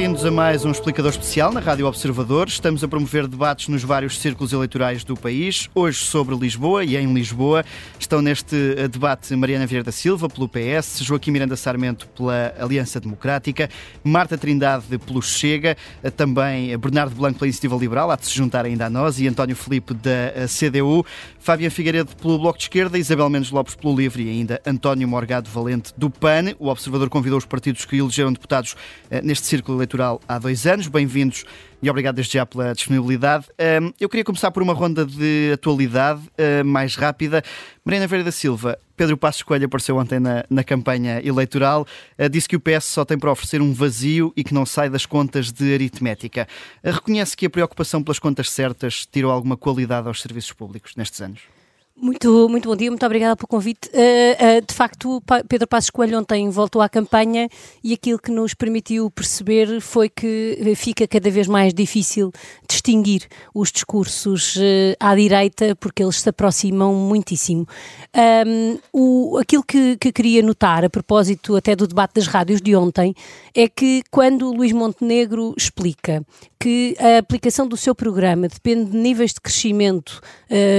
Bem-vindos a mais um explicador especial na Rádio Observador. Estamos a promover debates nos vários círculos eleitorais do país. Hoje sobre Lisboa e em Lisboa. Estão neste eh, debate Mariana Vieira da Silva pelo PS, Joaquim Miranda Sarmento pela Aliança Democrática, Marta Trindade pelo Chega, eh, também Bernardo Blanco pela Iniciativa Liberal, há de se juntar ainda a nós, e António Felipe da eh, CDU, Fábio Figueiredo pelo Bloco de Esquerda, Isabel Mendes Lopes pelo Livre e ainda António Morgado Valente do PAN. O Observador convidou os partidos que elegeram deputados neste círculo ciclo eleitoral há dois anos. Bem-vindos e obrigado desde já pela disponibilidade. Eu queria começar por uma ronda de atualidade mais rápida. Marina Vieira da Silva, Pedro Passos Coelho apareceu ontem na, na campanha eleitoral, ah, disse que o PS só tem para oferecer um vazio e que não sai das contas de aritmética. Ah, reconhece que a preocupação pelas contas certas tirou alguma qualidade aos serviços públicos nestes anos? Muito, muito bom dia, muito obrigada pelo convite. Uh, uh, de facto, Pedro Passos Coelho ontem voltou à campanha e aquilo que nos permitiu perceber foi que fica cada vez mais difícil distinguir os discursos uh, à direita porque eles se aproximam muitíssimo. Um, o, aquilo que, que queria notar, a propósito até do debate das rádios de ontem, é que quando Luís Montenegro explica que a aplicação do seu programa depende de níveis de crescimento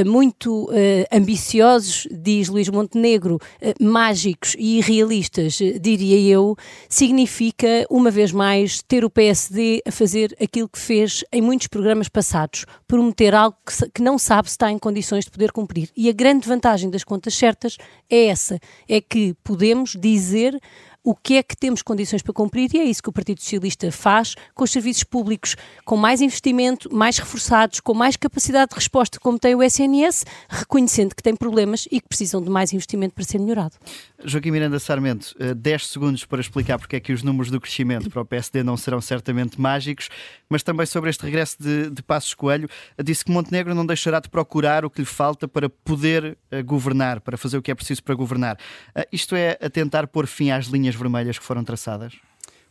muito ambiciosos, diz Luís Montenegro, eh, mágicos e irrealistas, diria eu, significa, uma vez mais, ter o PSD a fazer aquilo que fez em muitos programas passados, prometer algo que não sabe se está em condições de poder cumprir. E a grande vantagem das contas certas é essa, é que podemos dizer o que é que temos condições para cumprir e é isso que o Partido Socialista faz com os serviços públicos com mais investimento, mais reforçados, com mais capacidade de resposta, como tem o SNS, reconhecendo que tem problemas e que precisam de mais investimento para ser melhorado. Joaquim Miranda Sarmento, 10 eh, segundos para explicar porque é que os números do crescimento para o PSD não serão certamente mágicos, mas também sobre este regresso de, de Passos Coelho, disse que Montenegro não deixará de procurar o que lhe falta para poder uh, governar, para fazer o que é preciso para governar. Uh, isto é a tentar pôr fim às linhas vermelhas que foram traçadas?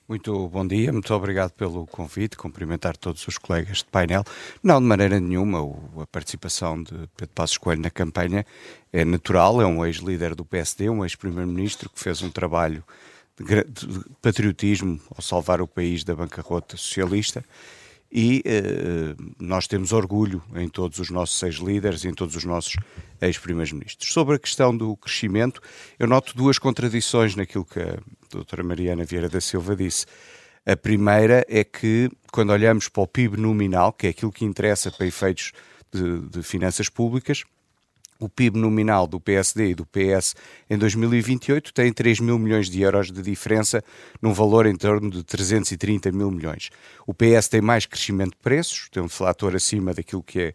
Muito bom dia, muito obrigado pelo convite, cumprimentar todos os colegas de painel. Não, de maneira nenhuma, a participação de Pedro Passos Coelho na campanha é natural, é um ex-líder do PSD, um ex-primeiro-ministro que fez um trabalho de, patriotismo ao salvar o país da bancarrota socialista e eh, nós temos orgulho em todos os nossos ex-líderes em todos os nossos ex-primeiros-ministros. Sobre a questão do crescimento, eu noto duas contradições naquilo que a doutora Mariana Vieira da Silva disse. A primeira é que, quando olhamos para o PIB nominal, que é aquilo que interessa para efeitos de, de finanças públicas, o PIB nominal do PSD e do PS em 2028 tem 3 mil milhões de euros de diferença, num valor em torno de 330 mil milhões. O PS tem mais crescimento de preços, tem um deflator acima daquilo que é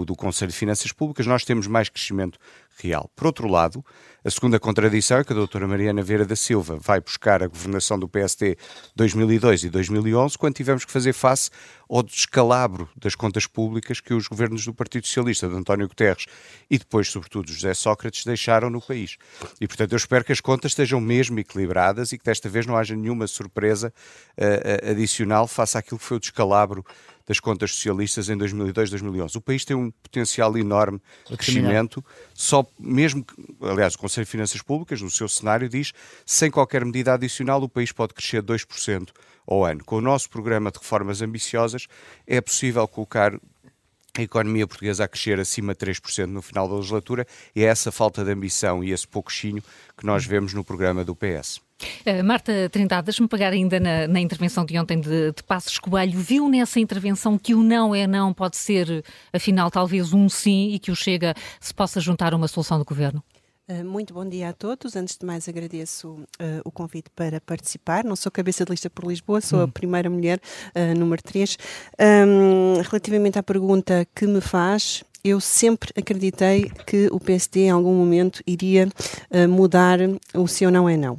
o do Conselho de Finanças Públicas, nós temos mais crescimento real. Por outro lado, a segunda contradição é que a doutora Mariana Vieira da Silva vai buscar a governação do PST 2002 e 2011, quando tivemos que fazer face ao descalabro das contas públicas que os governos do Partido Socialista, de António Guterres e depois, sobretudo, José Sócrates, deixaram no país. E, portanto, eu espero que as contas estejam mesmo equilibradas e que desta vez não haja nenhuma surpresa uh, adicional face àquilo que foi o descalabro das contas socialistas em 2002, 2011. O país tem um potencial enorme de crescimento, só mesmo, aliás, o Conselho de Finanças Públicas, no seu cenário, diz sem qualquer medida adicional, o país pode crescer 2% ao ano. Com o nosso programa de reformas ambiciosas, é possível colocar a economia portuguesa a crescer acima de 3% no final da legislatura, e é essa falta de ambição e esse pouquinho que nós vemos no programa do PS. Uh, Marta Trindade, deixe-me pegar ainda na, na, intervenção de ontem de, de Passos Coelho. Viu nessa intervenção que o não é não pode ser, afinal, talvez um sim e que o Chega se possa juntar a uma solução do governo? Uh, muito bom dia a todos. Antes de mais, agradeço uh, o convite para participar. Não sou cabeça de lista por Lisboa, sou hum. a primeira mulher, número 3. Um, relativamente à pergunta que me faz, eu sempre acreditei que o PSD em algum momento iria mudar o seu não é não.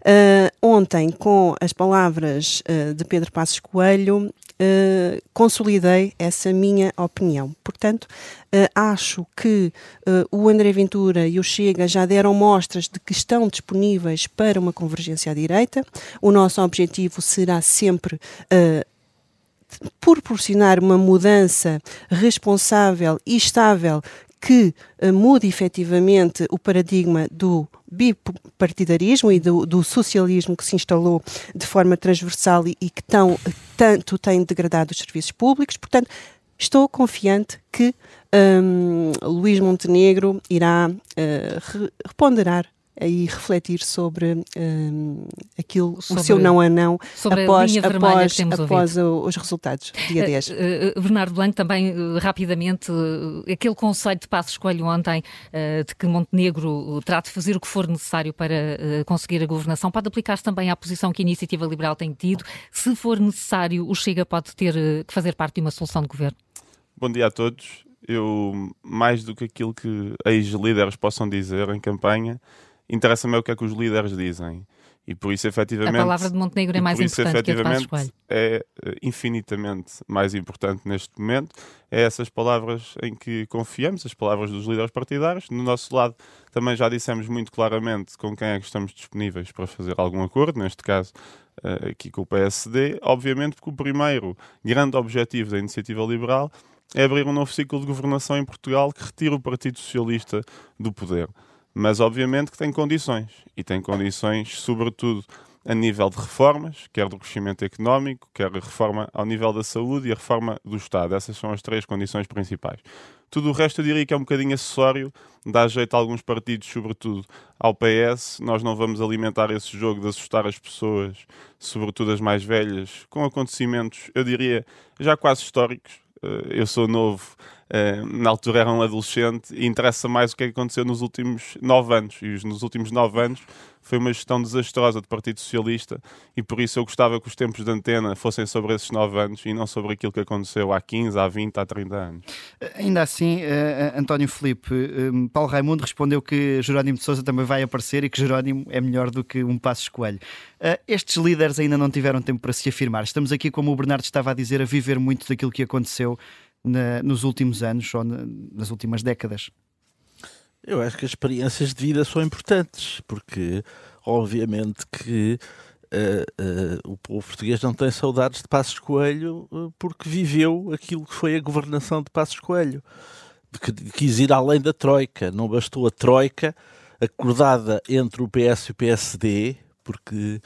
Uh, ontem, com as palavras uh, de Pedro Passos Coelho, uh, consolidei essa minha opinião. Portanto, acho que o André Ventura e o Chega já deram mostras de que estão disponíveis para uma convergência à direita. O nosso objetivo será sempre proporcionar uma mudança responsável e estável que uh, mude efetivamente o paradigma do bipartidarismo e do, do, socialismo que se instalou de forma transversal e, e que tão, tanto tem degradado os serviços públicos. Portanto, estou confiante que um, Luís Montenegro irá uh, reponderar e refletir sobre um, aquilo, sobre, o seu não a não após, após, após os resultados, dia 10. Uh, uh, Bernardo Blanco, também uh, rapidamente, aquele conselho de Passos Coelho ontem de que Montenegro terá de fazer o que for necessário para conseguir a governação, pode aplicar-se também à posição que a Iniciativa Liberal tem tido. Se for necessário, o Chega pode ter que fazer parte de uma solução de governo. Bom dia a todos. Eu, mais do que aquilo que ex-líderes possam dizer em campanha, interessa-me o que é que os líderes dizem. E por isso, efetivamente. A palavra de Montenegro é mais isso, importante que a de Passos É eh, infinitamente mais importante neste momento. É essas palavras em que confiamos, as palavras dos líderes partidários. No nosso lado, também já dissemos muito claramente com quem é que estamos disponíveis para fazer algum acordo, neste caso eh, aqui com o PSD. Obviamente, porque o primeiro grande objetivo da iniciativa liberal é abrir um novo ciclo de governação em Portugal que retira o Partido Socialista do poder mas obviamente que tem condições e tem condições, sobretudo a nível de reformas, quer do crescimento económico, quer a reforma ao nível da saúde e a reforma do Estado. Essas são as três condições principais. Tudo o resto eu diria que é um bocadinho acessório, dá jeito a alguns partidos, sobretudo ao PS. Nós não vamos alimentar esse jogo de assustar as pessoas, sobretudo as mais velhas, com acontecimentos, eu diria, já quase históricos. Eh, eu sou novo na altura era um adolescente e interessa mais o que, é aconteceu nos últimos nove anos. E nos últimos nove anos foi uma gestão desastrosa do Partido Socialista e por isso eu gostava que os tempos de antena fossem sobre esses nove anos e não sobre aquilo que aconteceu há 15, há 20, há 30 anos. Ainda assim, uh, António Felipe, Paulo Raimundo respondeu que Jerónimo de Sousa também vai aparecer e que Jerónimo é melhor do que um passo escolho. Uh, estes líderes ainda não tiveram tempo para se afirmar. Estamos aqui, como o Bernardo estava a dizer, a viver muito daquilo que aconteceu na, nos últimos anos ou na, nas últimas décadas? Eu acho que as experiências de vida são importantes, porque obviamente que uh, uh, o povo português não tem saudades de Passos Coelho uh, porque viveu aquilo que foi a governação de Passos Coelho, que quis ir além da Troika. Não bastou a Troika acordada entre o PS e o PSD, porque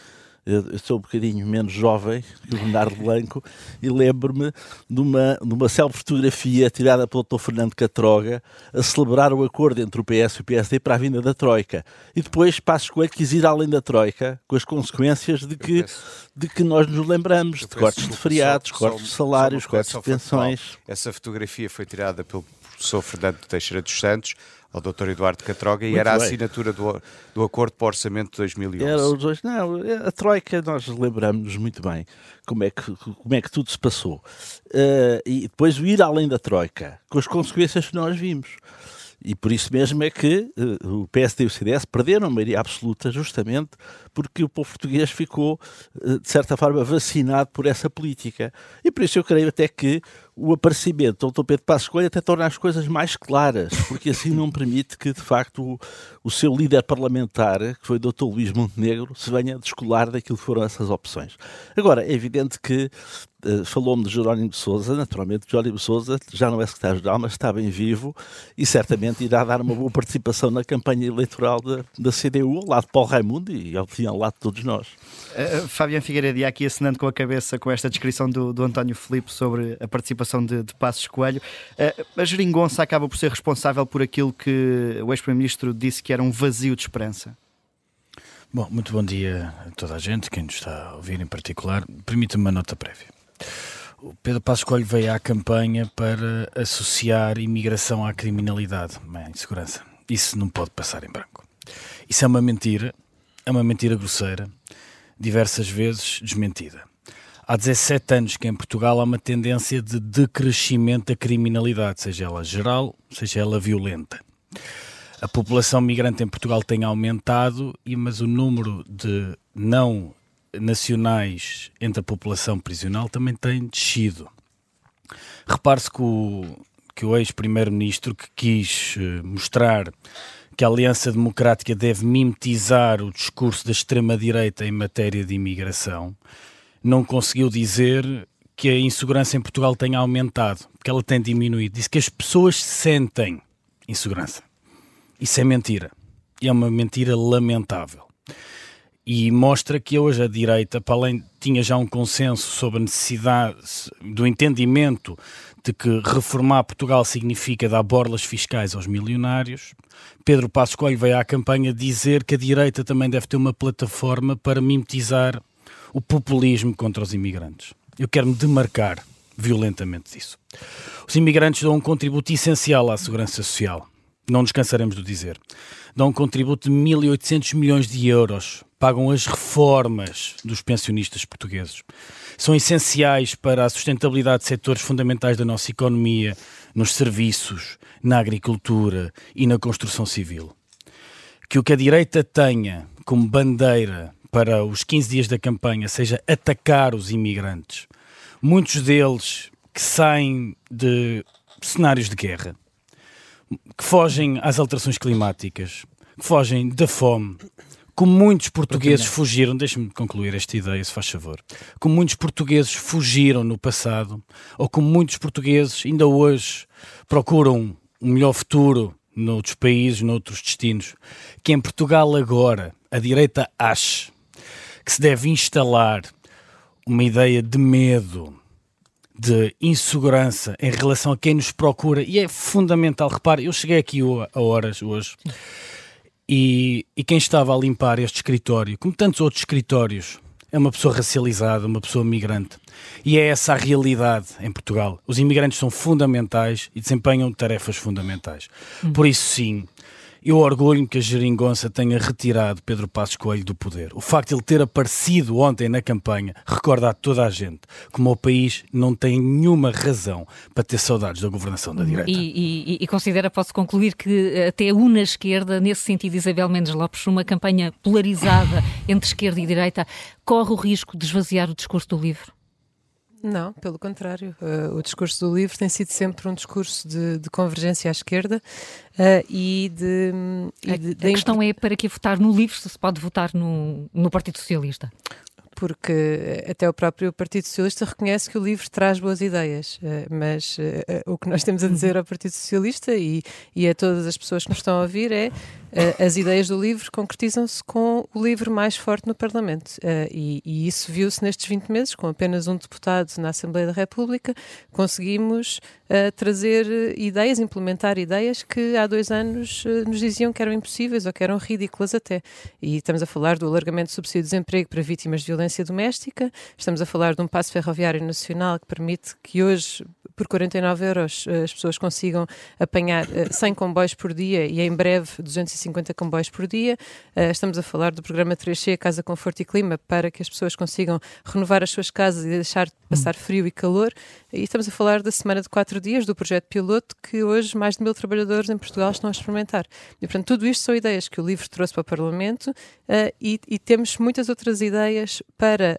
eu sou um bocadinho menos jovem que o Bernardo Blanco e lembro-me de uma, de uma self-fotografia tirada pelo Dr. Fernando Catroga a celebrar o acordo entre o PS e o PSD para a vinda da Troika. E depois Passos Coelho quis ir além da Troika, com as consequências de que, de que nós nos lembramos, de cortes de feriados, só, cortes de salários, cortes de pensões. Essa fotografia foi tirada pelo professor Fernando Teixeira dos Santos, ao Dr. Eduardo Catroga Muito e era bem. a assinatura do, do Acordo para o Orçamento de 2011. Era os dois, não, a Troika, nós lembramos muito bem como é que, como é que tudo se passou. Uh, e depois o ir além da Troika, com as consequências que nós vimos. E por isso mesmo é que uh, o PSD e o CDS perderam a maioria absoluta, justamente porque o povo português ficou, uh, de certa forma, vacinado por essa política. E por isso eu creio até que o aparecimento do Dr. Pedro Coelho até torna as coisas mais claras, porque assim não permite que, de facto, o, o seu líder parlamentar, que foi o Dr. Luís Montenegro, se venha descolar daquilo que foram essas opções. Agora, é evidente que falou-me de Jerónimo de Souza, naturalmente Jerónimo de Souza já não é secretário-geral, mas está bem vivo e certamente irá dar uma boa participação na campanha eleitoral da, da CDU, ao lado de Paulo Raimundo e ao, ao lado de todos nós. Uh, Fabiano Figueiredo, aqui assinando com a cabeça com esta descrição do, do António Filipe sobre a participação participação de, de Passos Coelho. Uh, a Geringonça acaba por ser responsável por aquilo que o ex-primeiro-ministro disse que era um vazio de esperança. Bom, muito bom dia a toda a gente, quem nos está a ouvir em particular. Permita-me uma nota prévia. O Pedro Passos Coelho veio à campanha para associar imigração à criminalidade, à insegurança. Isso não pode passar em branco. Isso é uma mentira, é uma mentira grosseira, diversas vezes desmentida. Há 17 anos que em Portugal há uma tendência de decrescimento da criminalidade, seja ela geral, seja ela violenta. A população migrante em Portugal tem aumentado, mas o número de não nacionais entre a população prisional também tem descido. Repare-se que o, que o ex-primeiro-ministro que quis eh, mostrar que a Aliança Democrática deve mimetizar o discurso da extrema-direita em matéria de imigração, não conseguiu dizer que a insegurança em Portugal tenha aumentado, que ela tem diminuído. Disse que as pessoas sentem insegurança. Isso é mentira. E é uma mentira lamentável. E mostra que hoje a direita, para além, tinha já um consenso sobre a necessidade do entendimento de que reformar Portugal significa dar borlas fiscais aos milionários, Pedro Passos Coelho veio à campanha dizer que a direita também deve ter uma plataforma para mimetizar o populismo contra os imigrantes. Eu quero-me demarcar violentamente disso. Os imigrantes dão um contributo essencial à segurança social. Não nos cansaremos de dizer. Dão um contributo de 1.800 milhões de euros. Pagam as reformas dos pensionistas portugueses. São essenciais para a sustentabilidade de setores fundamentais da nossa economia, nos serviços, na agricultura e na construção civil. Que o que a direita tenha como bandeira para os 15 dias da campanha seja atacar os imigrantes. Muitos deles que saem de cenários de guerra, que fogem às alterações climáticas, que fogem da fome, como muitos portugueses fugiram, deixe-me concluir esta ideia, se faz favor. Como muitos portugueses fugiram no passado, ou como muitos portugueses ainda hoje procuram um melhor futuro noutros países, noutros destinos, que em Portugal agora a direita ache que se deve instalar uma ideia de medo, de insegurança em relação a quem nos procura, e é fundamental. Repare, eu cheguei aqui a horas hoje e, e quem estava a limpar este escritório, como tantos outros escritórios, é uma pessoa racializada, uma pessoa migrante. E é essa a realidade em Portugal. Os imigrantes são fundamentais e desempenham tarefas fundamentais. Hum. Por isso, sim, eu orgulho-me que a Geringonça tenha retirado Pedro Passos Coelho do poder. O facto de ele ter aparecido ontem na campanha recorda a toda a gente como o país não tem nenhuma razão para ter saudades da governação da direita. E, e, e considera, posso concluir, que até une a esquerda, nesse sentido, Isabel Mendes Lopes, uma campanha polarizada entre esquerda e direita, corre o risco de esvaziar o discurso do livro? Não, pelo contrário. Uh, o discurso do livro tem sido sempre um discurso de, de convergência à esquerda uh, e de. E a, de, a questão é para que votar no livro se se pode votar no, no Partido Socialista? Porque até o próprio Partido Socialista reconhece que o livro traz boas ideias, eh, mas o que nós temos a dizer ao Partido Socialista e, e a todas as pessoas que nos estão a ouvir é as ideias do livro concretizam-se com o livro mais forte no Parlamento. E, e, isso viu-se nestes 20 meses, com apenas um deputado na Assembleia da República, conseguimos uh, trazer ideias, implementar ideias que há dois anos nos diziam que eram impossíveis ou que eram ridículas até. E estamos a falar do alargamento do subsídio de desemprego para vítimas de violência doméstica, estamos a falar de um passo ferroviário nacional que permite que hoje por 49 euros as pessoas consigam apanhar 100 comboios por dia e em breve 250 50 comboios por dia. Uh, estamos a falar do programa 3C, Casa Conforto e Clima, para que as pessoas consigam renovar as suas casas e deixar de passar frio e calor. E estamos a falar da semana de quatro dias, do projeto piloto, que hoje mais de mil trabalhadores em Portugal estão a experimentar. E, portanto, tudo isto são ideias que o LIVRE trouxe para o Parlamento e, e, temos muitas outras ideias para.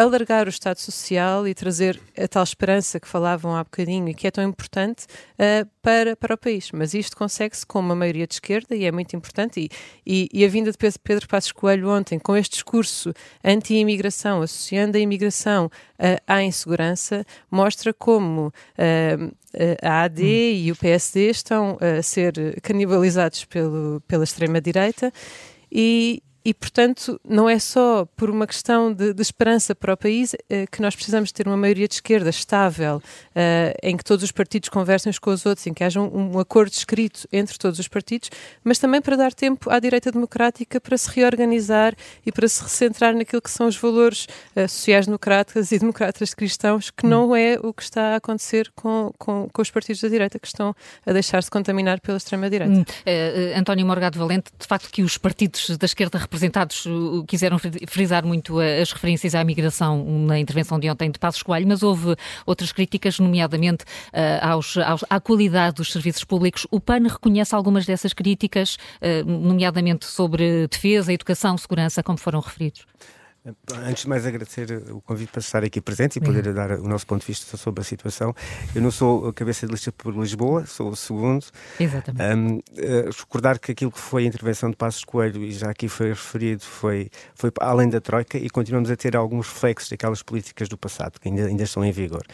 Alargar o Estado Social e trazer a tal esperança que falavam há bocadinho e que é tão importante uh, para, para o país. Mas isto consegue-se com uma maioria de esquerda e é muito importante. E, e, e a vinda de Pedro, Pedro Passos Coelho ontem, com este discurso anti-imigração, associando a imigração uh, à insegurança, mostra como uh, a AD hum. e o PSD estão a ser canibalizados pelo, pela extrema-direita. E, e, portanto, não é só por uma questão de, de esperança para o país eh, que nós precisamos ter uma maioria de esquerda estável, eh, em que todos os partidos conversem uns com os outros, em que haja um, um, acordo escrito entre todos os partidos, mas também para dar tempo à direita democrática para se reorganizar e para se recentrar naquilo que são os valores eh, sociais-democratas e democratas cristãos, que não é o que está a acontecer com, com, com os partidos da direita, que estão a deixar-se contaminar pela extrema-direita. Hum, António Morgado Valente, de facto que os partidos da esquerda representados quiseram frisar muito as referências à migração na intervenção de ontem de Passos Coelho, mas houve outras críticas, nomeadamente uh, aos, aos, à qualidade dos serviços públicos. O PAN reconhece algumas dessas críticas, uh, nomeadamente sobre defesa, educação, segurança, como foram referidos? Antes de mais agradecer o convite para estar aqui presente e poder dar o nosso ponto de vista sobre a situação. Eu não sou a cabeça de lista por Lisboa, sou o segundo. Exatamente. Um, uh, recordar que aquilo que foi a intervenção de Passos Coelho, e já aqui foi referido, foi, foi além da Troika e continuamos a ter alguns reflexos daquelas políticas do passado que ainda, ainda estão em vigor.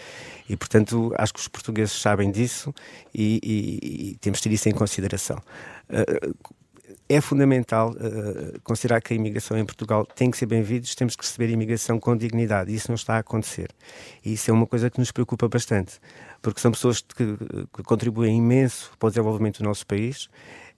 E, portanto, acho que os portugueses sabem disso e, e, e temos de ter isso em consideração. Uh, é fundamental uh, considerar que a imigração em Portugal tem que ser bem-vinda, temos que receber imigração com dignidade, isso não está a acontecer. E isso é uma coisa que nos preocupa bastante, porque são pessoas que, que contribuem imenso para o desenvolvimento do nosso país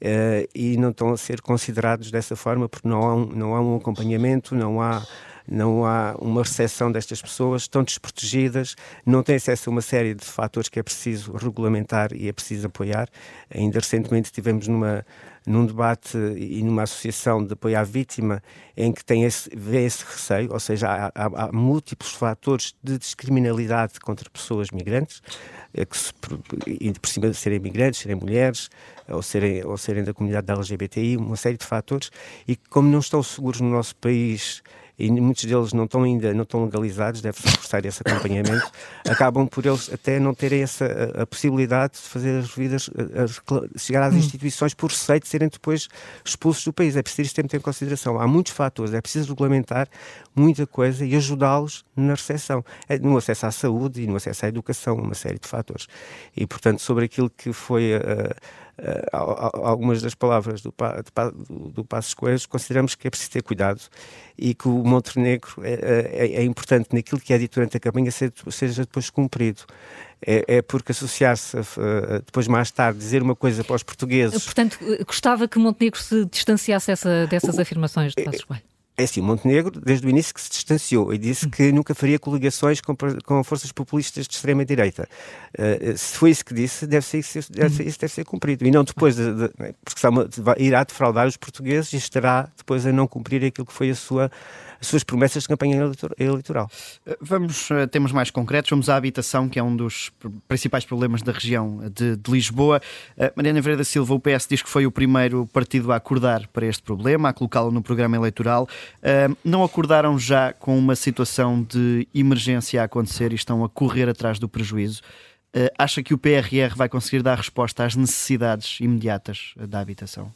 uh, e não estão a ser considerados dessa forma porque não há um, não há um acompanhamento, não há não há uma recepção destas pessoas, estão desprotegidas, não têm acesso a uma série de fatores que é preciso regulamentar e é preciso apoiar. Ainda recentemente tivemos numa, num debate e numa associação de apoio à vítima em que tem esse, vê esse receio, ou seja, há, há, há múltiplos fatores de descriminalidade contra pessoas migrantes, que se, por cima de serem migrantes, serem mulheres, ou serem, ou serem da comunidade da LGBTI, uma série de fatores, e como não estão seguros no nosso país e muitos deles não estão ainda não estão legalizados, deve-se reforçar esse acompanhamento, acabam por eles até não terem essa a, a possibilidade de fazer as vidas, a, chegar às hum. instituições por receio de serem depois expulsos do país. É preciso isto ter em consideração. Há muitos fatores, é preciso regulamentar muita coisa e ajudá-los na recepção, é, no acesso à saúde e no acesso à educação, uma série de fatores. E, portanto, sobre aquilo que foi a uh, algumas das palavras do, do, do Passos Coelhos, consideramos que é preciso ter cuidado e que o Montenegro é, é, é importante naquilo que é dito durante a campanha seja depois cumprido. É, é, porque associar-se depois mais tarde dizer uma coisa para os portugueses. Portanto, gostava que Montenegro se distanciasse essa, dessas o, afirmações de Passos Coelho. É assim, Montenegro, desde o início, que se distanciou e disse que nunca faria coligações com, com forças populistas de extrema-direita. Uh, se foi isso que disse, deve ser, deve ser, isso deve ser cumprido. E não depois, de, de, porque uma, irá defraudar os portugueses e estará depois a não cumprir aquilo que foi a sua as suas promessas de campanha eleitoral. Eh, vamos, eh, temos mais concretos, vamos à habitação, que é um dos principais problemas da região de, de Lisboa. Uh, Mariana da Silva, o PS diz que foi o primeiro partido a acordar para este problema, a colocá-lo no programa eleitoral. Não acordaram já com uma situação de emergência a acontecer e estão a correr atrás do prejuízo? Acha que o PRR vai conseguir dar resposta às necessidades imediatas da habitação?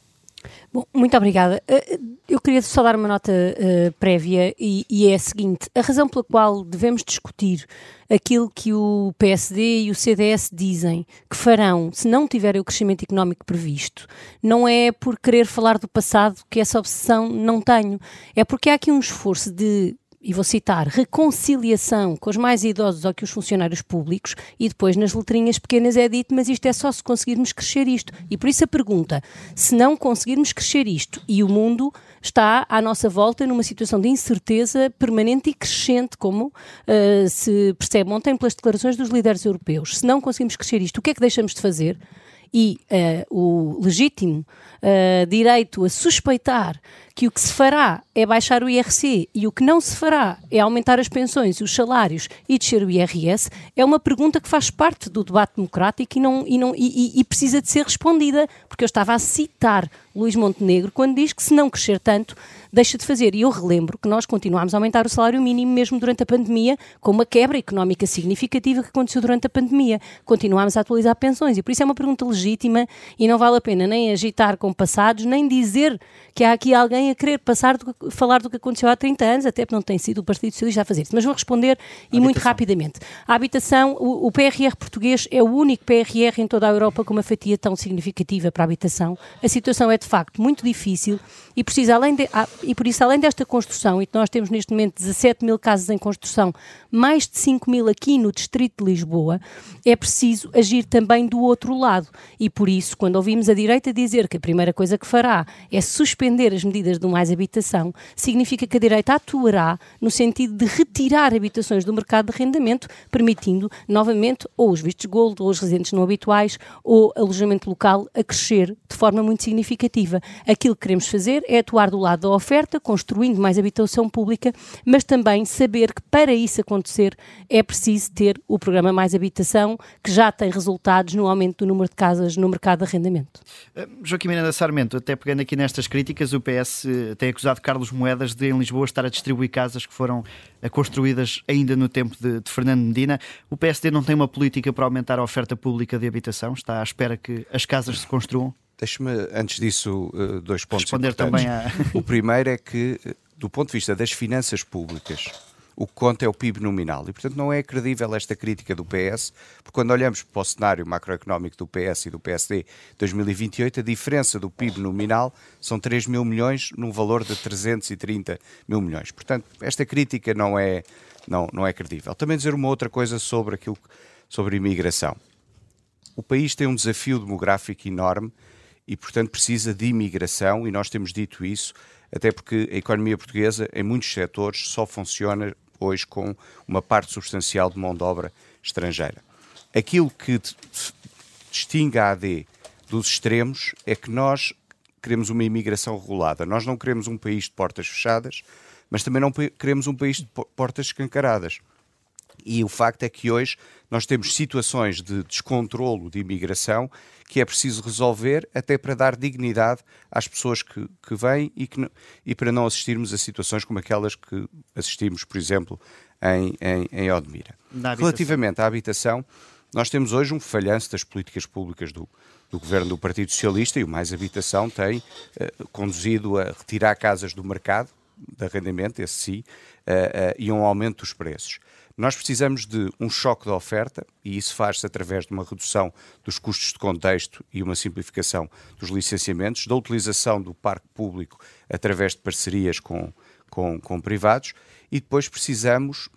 Bom, muito obrigada. Eh, eu queria só dar uma nota uh, prévia e, e, é a seguinte: a razão pela qual devemos discutir aquilo que o PSD e o CDS dizem que farão se não tiverem o crescimento económico previsto, não é por querer falar do passado, que essa obsessão não tenho, é porque há aqui um esforço de e vou citar, reconciliação com os mais idosos ou que os funcionários públicos, e depois nas letrinhas pequenas é dito, mas isto é só se conseguirmos crescer isto. E por isso a pergunta, se não conseguirmos crescer isto e o mundo está à nossa volta numa situação de incerteza permanente e crescente, como uh, se percebe ontem pelas declarações dos líderes europeus. Se não conseguimos crescer isto, o que é que deixamos de fazer? E uh, o legítimo uh, direito a suspeitar que o que se fará é baixar o IRC e o que não se fará é aumentar as pensões e os salários e descer o IRS, é uma pergunta que faz parte do debate democrático e, não, e, não, e, e precisa de ser respondida, porque eu estava a citar Luís Montenegro quando diz que se não crescer tanto, deixa de fazer. E eu relembro que nós continuámos a aumentar o salário mínimo mesmo durante a pandemia, com uma quebra económica significativa que aconteceu durante a pandemia. Continuámos a atualizar pensões e por isso é uma pergunta legítima e não vale a pena nem agitar com passados, nem dizer que há aqui alguém a querer passar do, falar do que aconteceu há 30 anos, até porque não tem sido o Partido Socialista a fazer isso. Mas vou responder e muito rapidamente. A habitação, o, o PRR português é o único PRR em toda a Europa com uma fatia tão significativa para a habitação. A situação é de facto muito difícil e, precisa, além de, e por isso, além desta construção, e nós temos neste momento 17 mil casas em construção, mais de 5 mil aqui no Distrito de Lisboa, é preciso agir também do outro lado. E por isso, quando ouvimos a direita dizer que a primeira coisa que fará é suspender as medidas do mais habitação, significa que a direita atuará no sentido de retirar habitações do mercado de arrendamento, permitindo novamente ou os vistos gold, ou os residentes não habituais, ou alojamento local a crescer de forma muito significativa. Aquilo que queremos fazer é atuar do lado da oferta, construindo mais habitação pública, mas também saber que para isso acontecer é preciso ter o programa Mais Habitação, que já tem resultados no aumento do número de casas no mercado de arrendamento. Uh, Joaquim Miranda Sarmento, até pegando aqui nestas críticas, o PS uh, tem acusado Carlos Moedas de, em Lisboa, estar a distribuir casas que foram uh, construídas ainda no tempo de, de, Fernando Medina. O PSD não tem uma política para aumentar a oferta pública de habitação? Está à espera que as casas se construam? Deixe-me, antes disso, dois pontos Responder importantes. também a... O primeiro é que, do ponto de vista das finanças públicas, o que conta é o PIB nominal. E, portanto, não é credível esta crítica do PS, porque quando olhamos para o cenário macroeconómico do PS e do PSD 2028, a diferença do PIB nominal são 3 mil milhões num valor de 330 mil milhões. Portanto, esta crítica não é, não, não é credível. Também dizer uma outra coisa sobre aquilo sobre imigração. O país tem um desafio demográfico enorme e, portanto, precisa de imigração, e nós temos dito isso, até porque a economia portuguesa, em muitos setores, só funciona hoje com uma parte substancial de mão de obra estrangeira. Aquilo que distingue a AD dos extremos é que nós queremos uma imigração regulada. Nós não queremos um país de portas fechadas, mas também não queremos um país de portas escancaradas. E o facto é que hoje nós temos situações de descontrolo de imigração que é preciso resolver até para dar dignidade às pessoas que, que vêm e, que, e para não assistirmos a situações como aquelas que assistimos, por exemplo, em, em, em Odmira. Relativamente à habitação, nós temos hoje um falhanço das políticas públicas do, do governo do Partido Socialista e o Mais Habitação tem uh, conduzido a retirar casas do mercado de arrendamento, esse sim, uh, uh, e um aumento dos preços. Nós precisamos de um choque de oferta e isso faz-se através de uma redução dos custos de contexto e uma simplificação dos licenciamentos, da utilização do parque público através de parcerias com, com, com privados e depois precisamos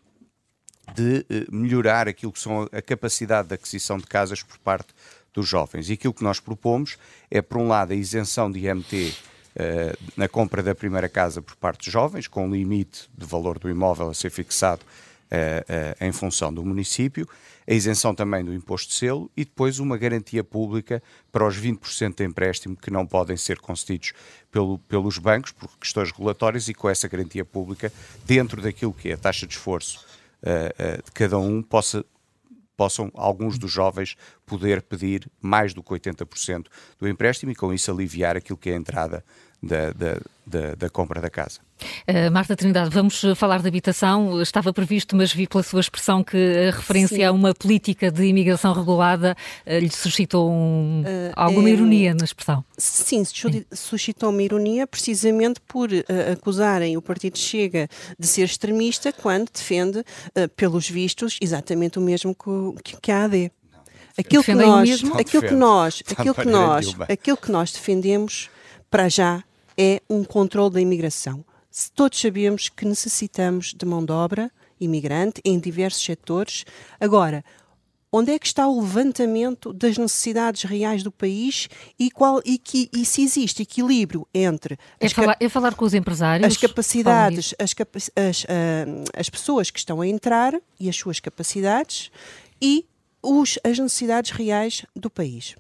de eh, melhorar aquilo que são a capacidade de aquisição de casas por parte dos jovens. E aquilo que nós propomos é, por um lado, a isenção de IMT eh, na compra da primeira casa por parte dos jovens, com limite de valor do imóvel a ser fixado uh, em função do município, a isenção também do imposto de selo e depois uma garantia pública para os 20% de empréstimo que não podem ser concedidos pelo, pelos bancos por questões regulatórias e com essa garantia pública, dentro daquilo que é a taxa de esforço uh, de cada um, possa possam alguns dos jovens poder pedir mais do que 80% do empréstimo e com isso aliviar aquilo que é a entrada da, da, da, da compra da casa. Uh, Marta Trindade, vamos falar de habitação. Estava previsto, mas vi pela sua expressão que a referência Sim. a uma política de imigração regulada uh, lhe suscitou um, uh, alguma é, ironia na expressão. Sim, suscitou uma ironia precisamente por acusarem o Partido Chega de ser extremista quando defende, pelos vistos, exatamente o mesmo que, que a AD. Aquilo que, nós, aquilo que nós, aquilo que nós, aquilo que nós defendemos para já é um controle da imigração. Todos sabemos que necessitamos de mão de obra imigrante em diversos setores. Agora, onde é que está o levantamento das necessidades reais do país e, qual, e, que, e se existe equilíbrio entre é falar, é falar com os empresários as capacidades as, as, uh, as pessoas que estão a entrar e as suas capacidades e os, as necessidades reais do país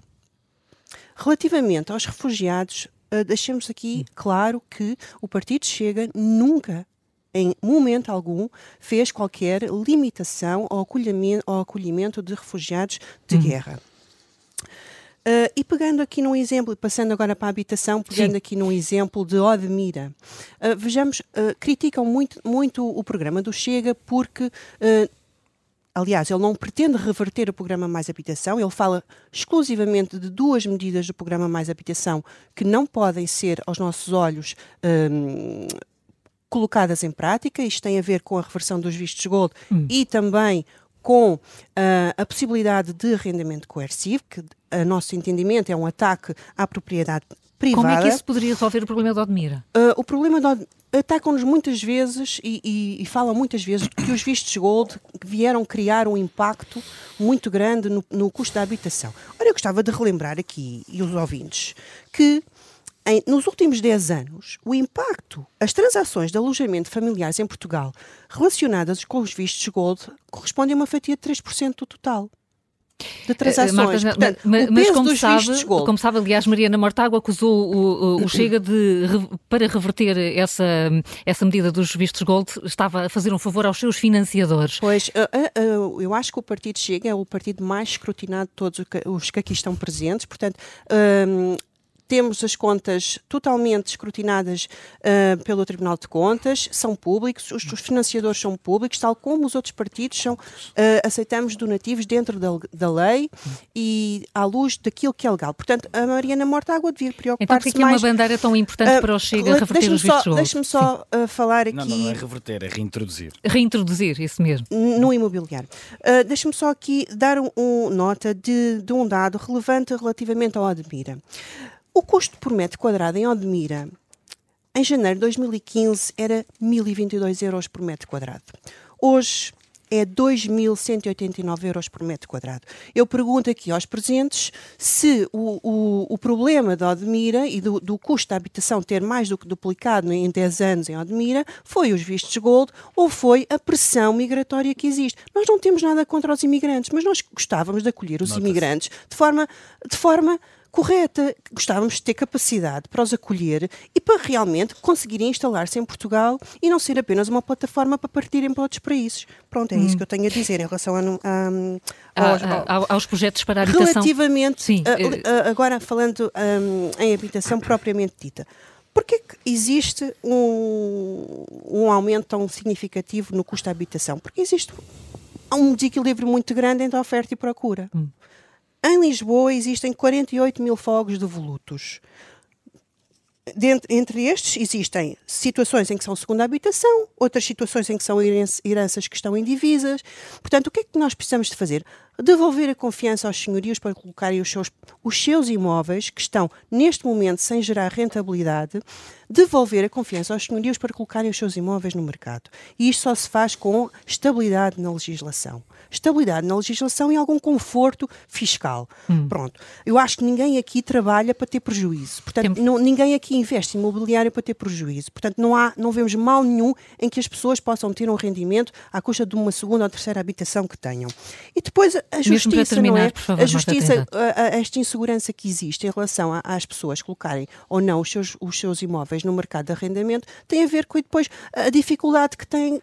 relativamente aos refugiados uh, deixemos aqui claro que o Partido Chega nunca em momento algum, fez qualquer limitação ao acolhimento, ao acolhimento de refugiados de uhum. guerra. Uh, e pegando aqui num exemplo, passando agora para a habitação, pegando Sim. aqui num exemplo de Odmira, uh, vejamos, uh, criticam muito, muito o programa do Chega porque Aliás, ele não pretende reverter o programa Mais Habitação, ele fala exclusivamente de duas medidas do programa Mais Habitação que não podem ser, aos nossos olhos, um, colocadas em prática. Isto tem a ver com a reversão dos vistos gold hum. e também com uh, a possibilidade de arrendamento coercivo, que a nosso entendimento é um ataque à propriedade privada. Como é que isso poderia resolver o problema de Odmira? Uh, o problema de Odmira atacam-nos muitas vezes e, e, e, falam muitas vezes que os vistos gold vieram criar um impacto muito grande no, no custo da habitação. Ora, eu gostava de relembrar aqui, e os ouvintes, que em, nos últimos 10 anos, o impacto, as transações de alojamento familiares em Portugal relacionadas com os vistos gold correspondem a uma fatia de 3% do total. De transações. Uh, Marta, Portanto, mas, o mas como, dos sabe, vistos gold. como sabe, aliás, Mariana Mortágua acusou o, o, o Chega de, para reverter essa, essa medida dos vistos gold, estava a fazer um favor aos seus financiadores. Pois, uh, eu acho que o Partido Chega é o partido mais escrutinado de todos os que aqui estão presentes, portanto, um, temos as contas totalmente escrutinadas uh, pelo Tribunal de Contas, são públicos, os, os, financiadores são públicos, tal como os outros partidos são, uh, aceitamos donativos dentro da, da, lei e à luz daquilo que é legal. Portanto, a Mariana Mortágua devia preocupar-se então, mais... Então, é uma bandeira tão importante uh, para o Chega reverter os vistos Deixe-me só falar aqui... Não, não, não é reverter, é reintroduzir. Reintroduzir, isso mesmo. No imobiliário. Deixe-me só aqui dar um, um nota de, de um dado relevante relativamente ao Admira. O custo por metro quadrado em Odmira, em janeiro de 2015, era 1.022 euros por metro quadrado. Hoje é 2.189 euros por metro quadrado. Eu pergunto aqui aos presentes se o, o, o problema da Odmira e do, do, custo da habitação ter mais do que duplicado em 10 anos em Odmira foi os vistos gold ou foi a pressão migratória que existe. Nós não temos nada contra os imigrantes, mas nós gostávamos de acolher os imigrantes de forma, de forma correta. Gostávamos de ter capacidade para os acolher e para realmente conseguirem instalar-se em Portugal e não ser apenas uma plataforma para partirem para outros países. Pronto, é hum. isso que eu tenho a dizer em relação a, a, aos, a, aos, projetos para a habitação. Relativamente, Sim. Agora falando um, em habitação propriamente dita. Porquê que existe um, um aumento tão significativo no custo da habitação? Porque existe um desequilíbrio muito grande entre a oferta e procura. Hum. Em Lisboa existem 48 mil fogos de volutos. Dentro, entre estes existem situações em que são segunda habitação, outras situações em que são heranças que estão indivisas. Portanto, o que é que nós precisamos de fazer? Devolver a confiança aos senhorios para colocarem os seus, os seus imóveis, que estão neste momento sem gerar rentabilidade, devolver a confiança aos senhorios para colocarem os seus imóveis no mercado. E isto só se faz com estabilidade na legislação estabilidade na legislação e algum conforto fiscal. Hum. Pronto. Eu acho que ninguém aqui trabalha para ter prejuízo. Portanto, não, ninguém aqui investe em imobiliário para ter prejuízo. Portanto, não, há, não vemos mal nenhum em que as pessoas possam ter um rendimento à custa de uma segunda ou terceira habitação que tenham. E depois a justiça, terminar, não é? Favor, a justiça, a, a, esta insegurança que existe em relação a, às pessoas colocarem ou não os seus, os seus imóveis no mercado de arrendamento tem a ver com depois a dificuldade que tem uh,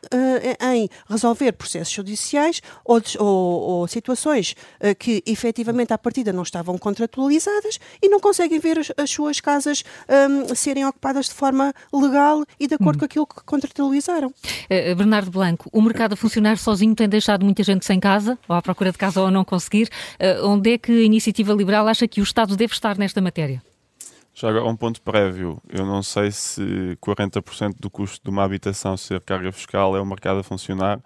em resolver processos judiciais ou ou, ou situações uh, que efetivamente à partida não estavam contratualizadas e não conseguem ver as, as suas casas um, serem ocupadas de forma legal e de acordo hum. com aquilo que contratualizaram. Uh, Bernardo Blanco, o mercado a funcionar sozinho tem deixado muita gente sem casa, ou à procura de casa ou a não conseguir. Uh, onde é que a iniciativa liberal acha que o Estado deve estar nesta matéria? Já agora, um ponto prévio. Eu não sei se 40% do custo de uma habitação ser carga fiscal é o mercado a funcionar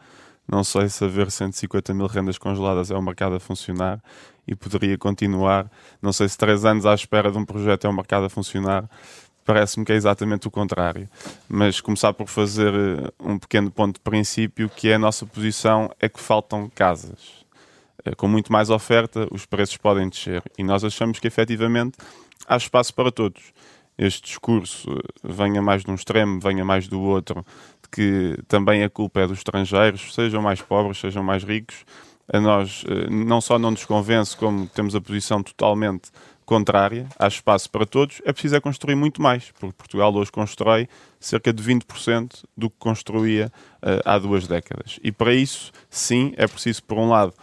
não sei se haver 150 mil rendas congeladas é o mercado a funcionar e poderia continuar. Não sei se três anos à espera de um projeto é o mercado a funcionar. Parece-me que é exatamente o contrário. Mas começar por fazer eh, um pequeno ponto de princípio, que é a nossa posição é que faltam casas. Eh, com muito mais oferta, os preços podem descer. E nós achamos que efetivamente há espaço para todos. Este discurso eh, venha mais de um extremo, venha mais do outro, que também a culpa é dos estrangeiros, sejam mais pobres, sejam mais ricos, a nós eh, não só não nos convence, como temos a posição totalmente contrária, há espaço para todos, é preciso é construir muito mais, porque Portugal hoje constrói cerca de 20% do que construía uh, há duas décadas. E para isso, sim, é preciso, por um lado,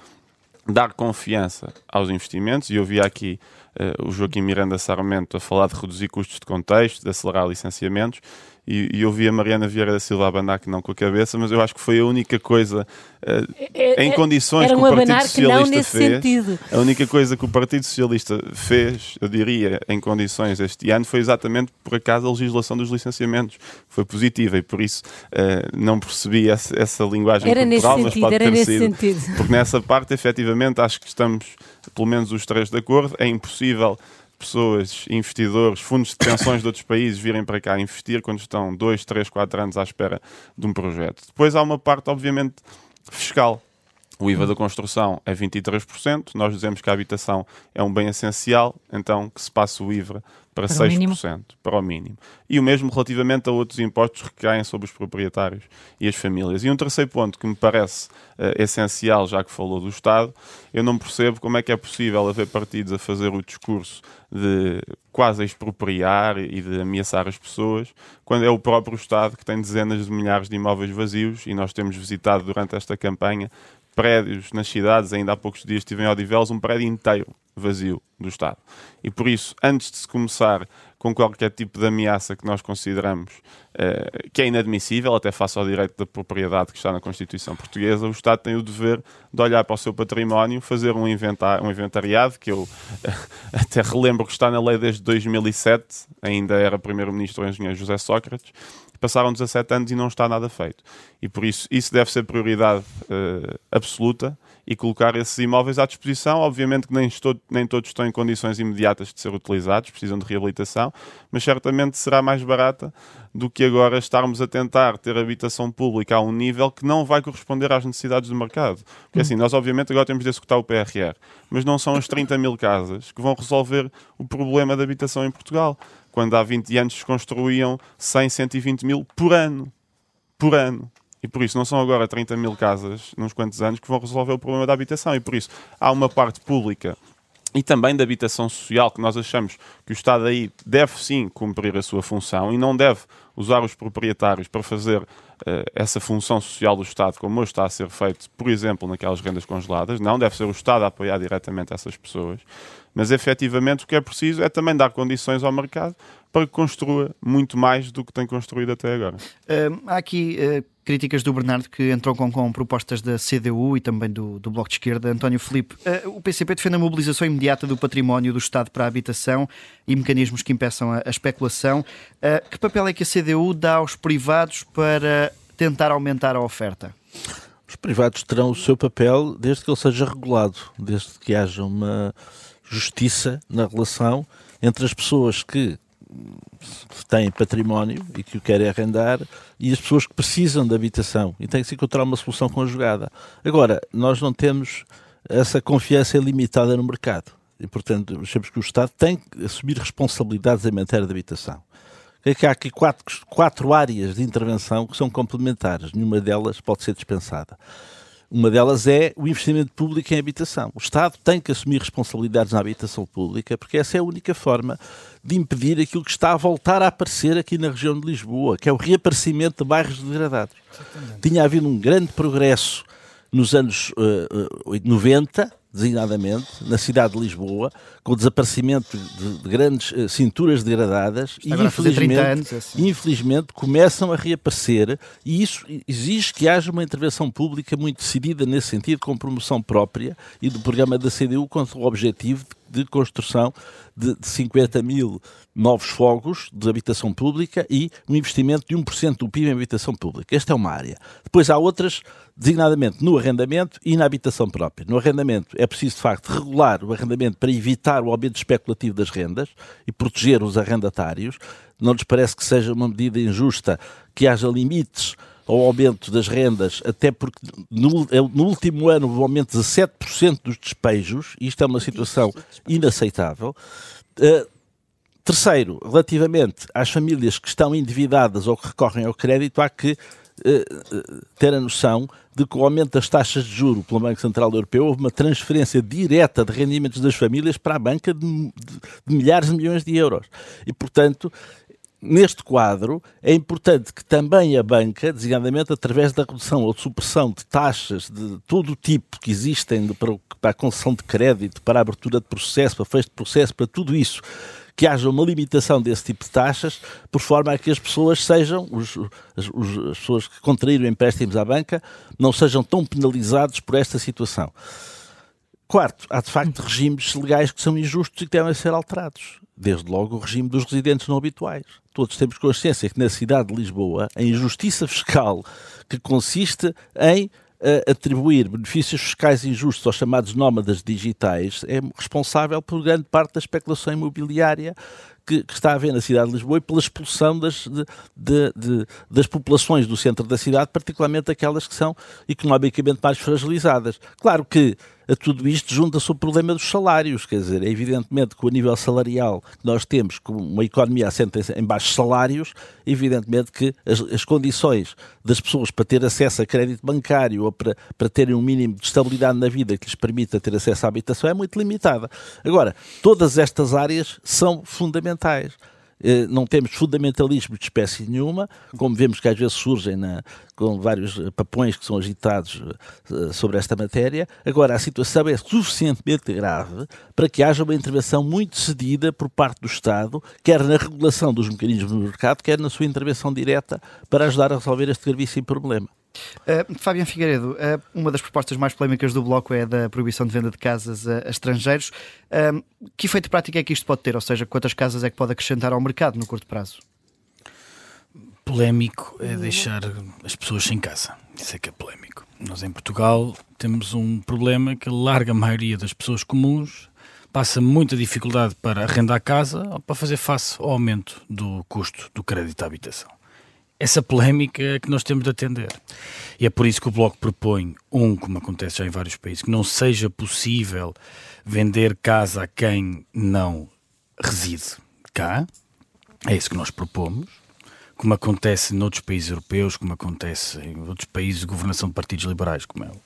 dar confiança aos investimentos, e eu vi aqui uh, o Joaquim Miranda Sarmento a falar de reduzir custos de contexto, de acelerar licenciamentos, e, e ouvi a Mariana Vieira da Silva abanar que não com a cabeça, mas eu acho que foi a única coisa uh, é, em condições que o Partido Socialista fez. Sentido. A única coisa que o Partido Socialista fez, eu diria, em condições este ano foi exatamente por acaso a legislação dos licenciamentos. Foi positiva e por isso uh, não percebi essa, essa linguagem era cultural, mas pode ter sido. Sentido. Porque nessa parte, efetivamente, acho que estamos, pelo menos os três, de acordo. É impossível pessoas, investidores, fundos de pensões de outros países virem para cá investir quando estão 2, 3, 4 anos à espera de um projeto. Depois há uma parte, obviamente, fiscal. O IVA da construção é 23%, nós dizemos que a habitação é um bem essencial, então que se passe o IVA para, para 6%, o para o mínimo. E o mesmo relativamente a outros impostos que caem sobre os proprietários e as famílias. E um terceiro ponto que me parece uh, essencial, já que falou do Estado, eu não percebo como é que é possível haver partidos a fazer o discurso de quase expropriar e de ameaçar as pessoas, quando é o próprio Estado que tem dezenas de milhares de imóveis vazios e nós temos visitado durante esta campanha prédios nas cidades, ainda há poucos dias estive em Odivelos, um prédio inteiro vazio do Estado. E por isso, antes de se começar com qualquer tipo de ameaça que nós consideramos uh, que é inadmissível, até face ao direito da propriedade que está na Constituição Portuguesa, o Estado tem o dever de olhar para o seu património, fazer um, inventar, um inventariado, que eu uh, até relembro que está na lei desde 2007, ainda era Primeiro-Ministro o engenheiro José Sócrates, passaram 17 anos e não está nada feito. E por isso, isso deve ser prioridade uh, absoluta e colocar esses imóveis à disposição. Obviamente que nem, estou, nem todos estão em condições imediatas de ser utilizados, precisam de reabilitação, mas certamente será mais barata do que agora estarmos a tentar ter habitação pública a um nível que não vai corresponder às necessidades do mercado. Porque assim, nós obviamente agora temos de executar o PRR, mas não são as 30 mil casas que vão resolver o problema da habitação em Portugal. Quando há 20 anos se construíam 100, 120 mil por ano. Por ano. E por isso não são agora 30 mil casas, nos quantos anos, que vão resolver o problema da habitação. E por isso há uma parte pública e também da habitação social, que nós achamos que o Estado aí deve sim cumprir a sua função e não deve usar os proprietários para fazer uh, essa função social do Estado, como hoje está a ser feito, por exemplo, naquelas rendas congeladas. Não, deve ser o Estado a apoiar diretamente essas pessoas. Mas efetivamente o que é preciso é também dar condições ao mercado para que construa muito mais do que tem construído até agora. Uh, há aqui uh, críticas do Bernardo que entrou com, com propostas da CDU e também do, do Bloco de Esquerda. António Filipe, uh, o PCP defende a mobilização imediata do património do Estado para a habitação e mecanismos que impeçam a, a especulação. que papel é que a CDU dá aos privados para tentar aumentar a oferta? Os privados terão o seu papel desde que ele seja regulado, desde que haja uma justiça na relação entre as pessoas que têm património e que o querem arrendar e as pessoas que precisam de habitação e tem que se encontrar uma solução conjugada. Agora, nós não temos essa confiança ilimitada no mercado e, portanto, achamos que o Estado tem que assumir responsabilidades em matéria de habitação. É que há aqui quatro, quatro áreas de intervenção que são complementares, nenhuma delas pode ser dispensada. Uma delas é o investimento público em habitação. O Estado tem que assumir responsabilidades na habitação pública, porque essa é a única forma de impedir aquilo que está a voltar a aparecer aqui na região de Lisboa, que é o reaparecimento de bairros degradados. Tinha havido um grande progresso nos anos uh, uh, 90, designadamente, na cidade de Lisboa, com o desaparecimento de, de grandes uh, cinturas degradadas e infelizmente, anos, assim. infelizmente começam a reaparecer e isso exige que haja uma intervenção pública muito decidida nesse sentido, com promoção própria e do programa da CDU com o objetivo de, de construção de, de 50 mil novos fogos de habitação pública e um investimento de 1% do PIB em habitação pública. Esta é uma área. Depois há outras, designadamente no arrendamento e na habitação própria. No arrendamento é preciso, de facto, regular o arrendamento para evitar o aumento especulativo das rendas e proteger os arrendatários. Não nos parece que seja uma medida injusta que haja limites ao aumento das rendas, até porque no, no último ano houve um aumento de 17% dos despejos, isto é uma situação inaceitável. Uh, terceiro, relativamente às famílias que estão endividadas ou que recorrem ao crédito, há que uh, ter a noção de que o aumento das taxas de juro pelo Banco Central Europeu houve uma transferência direta de rendimentos das famílias para a banca de, de, de milhares de milhões de euros. E, portanto, neste quadro, é importante que também a banca, designadamente através da redução ou supressão de taxas de todo o tipo que existem para, a concessão de crédito, para a abertura de processo, para fecho de processo, para tudo isso, que haja uma limitação desse tipo de taxas, por forma a que as pessoas sejam, os, as, os, as pessoas que contraíram empréstimos à banca, não sejam tão penalizados por esta situação. Quarto, há de facto regimes legais que são injustos e que devem ser alterados. Desde logo o regime dos residentes não habituais. Todos temos consciência que na cidade de Lisboa a injustiça fiscal que consiste em uh, atribuir benefícios fiscais injustos aos chamados nómadas digitais é responsável por grande parte da especulação imobiliária que, que, está a haver na cidade de Lisboa e pela expulsão das, de, de, de, das populações do centro da cidade, particularmente aquelas que são economicamente mais fragilizadas. Claro que a tudo isto junta-se o problema dos salários, quer dizer, é evidentemente que o nível salarial que nós temos, com uma economia assenta em baixos salários, evidentemente que as, as, condições das pessoas para ter acesso a crédito bancário ou para, para terem um mínimo de estabilidade na vida que lhes permita ter acesso à habitação é muito limitada. Agora, todas estas áreas são fundamentais. Eh, não temos fundamentalismo de espécie nenhuma, como vemos que às vezes surgem na, com vários papões que são agitados eh, sobre esta matéria. Agora, a situação é suficientemente grave para que haja uma intervenção muito cedida por parte do Estado, quer na regulação dos mecanismos do mercado, quer na sua intervenção direta para ajudar a resolver este gravíssimo problema. Uh, Fabiano Figueiredo, uh, uma das propostas mais polémicas do Bloco é a da proibição de venda de casas a, a estrangeiros. Uh, que efeito prático é que isto pode ter? Ou seja, quantas casas é que pode acrescentar ao mercado no curto prazo? Polémico é deixar as pessoas sem casa. Isso é que é polémico. Nós em Portugal temos um problema que a larga maioria das pessoas comuns passa muita dificuldade para arrendar casa ou para fazer face ao aumento do custo do crédito à habitação essa polémica que nós temos de atender. E é por isso que o Bloco propõe, um, como acontece já em vários países, que não seja possível vender casa a quem não reside cá. É isso que nós propomos. Como acontece noutros países europeus, como acontece em outros países de governação de partidos liberais, como é o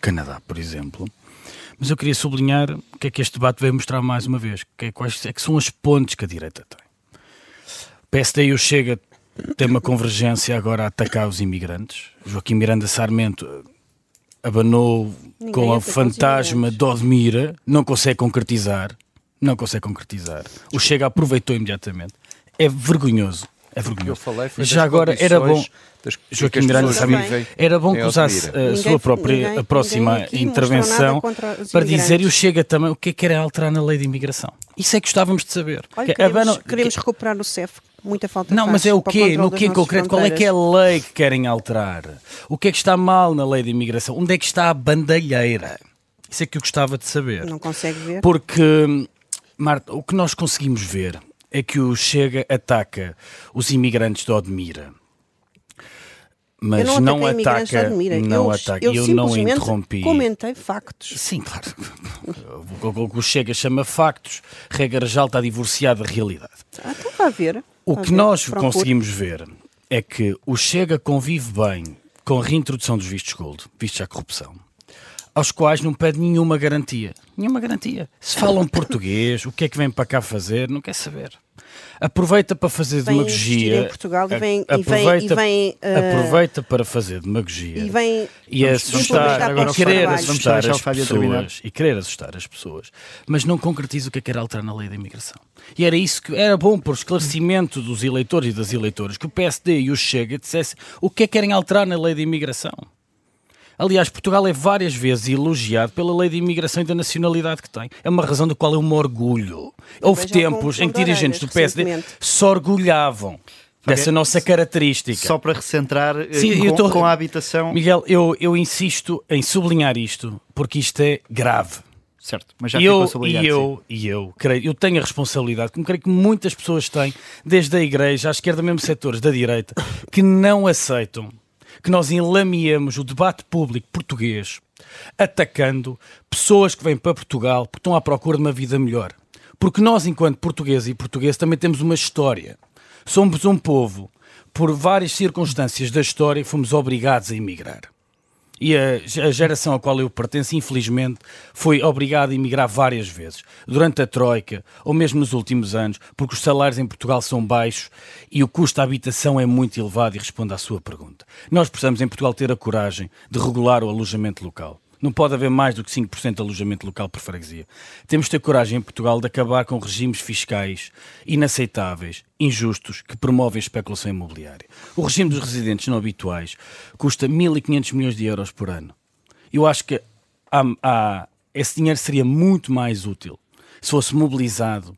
Canadá, por exemplo. Mas eu queria sublinhar o que é que este debate veio mostrar mais uma vez, que é, quais é que são as pontes que a direita tem. O PSD e o Chega tem uma convergência agora a atacar os imigrantes. Joaquim Miranda Sarmento abanou Ninguém com o fantasma de Odmira, não consegue concretizar, não consegue concretizar. O Chega aproveitou imediatamente. É vergonhoso. É vergonhoso. Eu falei, foi Já agora era bom. Joaquim Miranda Sarmento era bom que usasse a ninguém, sua própria ninguém, próxima ninguém intervenção para dizer e o Chega também o que é que era alterar na lei de imigração. Isso é que gostávamos de saber. Olha, que queremos, queremos recuperar o CEF muita falta Não, mas é o quê? No que em concreto? Qual é que é a lei que querem alterar? O que é que está mal na lei de imigração? Onde é que está a bandalheira? Isso é que eu gostava de saber. Não consegue ver. Porque, Marta, o que nós conseguimos ver é que o Chega ataca os imigrantes de Odmira. Mas eu não, não ataca. Não eu, ataca. Eu, eu não interrompi. Comentei factos. Sim, claro. o que o Chega chama factos, regra já está divorciada da realidade. Ah, então vai ver. O que nós conseguimos ver é que o Chega convive bem com a reintrodução dos vistos gold, vistos à corrupção, aos quais não pede nenhuma garantia. Nenhuma garantia. Se falam português, o que é que vem para cá fazer, não quer saber. Aproveita para fazer vem demagogia. Em Portugal e vem, aproveita, e vem, e vem uh, aproveita para fazer demagogia e, vem, e assustar, agora, querer assustar as pessoas e querer assustar as pessoas, mas não concretiza o que é que era alterar na lei da imigração. E era isso que era bom por esclarecimento dos eleitores e das eleitoras que o PSD e o Chega dissessem o que é que querem alterar na lei da imigração. Aliás, Portugal é várias vezes elogiado pela lei de imigração e da nacionalidade que tem. É uma razão do qual eu me orgulho. Houve tempos em que dirigentes do PSD se orgulhavam dessa nossa característica. Só para recentrar eh, Sim, com, tô... com, a habitação. Miguel, eu, eu insisto em sublinhar isto, porque isto é grave. Certo, mas já e eu, e eu, e eu creio, eu tenho a responsabilidade, como creio que muitas pessoas têm, desde a igreja, à esquerda, mesmo setores da direita, que não aceitam que nós enlameemos o debate público português atacando pessoas que vêm para Portugal porque estão à procura de uma vida melhor. Porque nós, enquanto portugueses e portugueses, também temos uma história. Somos um povo, por várias circunstâncias da história, fomos obrigados a emigrar. E a, a, geração a qual eu pertenço, infelizmente, foi obrigada a emigrar várias vezes, durante a Troika, ou mesmo nos últimos anos, porque os salários em Portugal são baixos e o custo da habitação é muito elevado, e respondo à sua pergunta. Nós precisamos em Portugal ter a coragem de regular o alojamento local. Não pode haver mais do que 5% de alojamento local por freguesia. Temos de ter coragem em Portugal de acabar com regimes fiscais inaceitáveis, injustos, que promovem a especulação imobiliária. O regime dos residentes não habituais custa 1.500 milhões de euros por ano. Eu acho que há, há, esse dinheiro seria muito mais útil se fosse mobilizado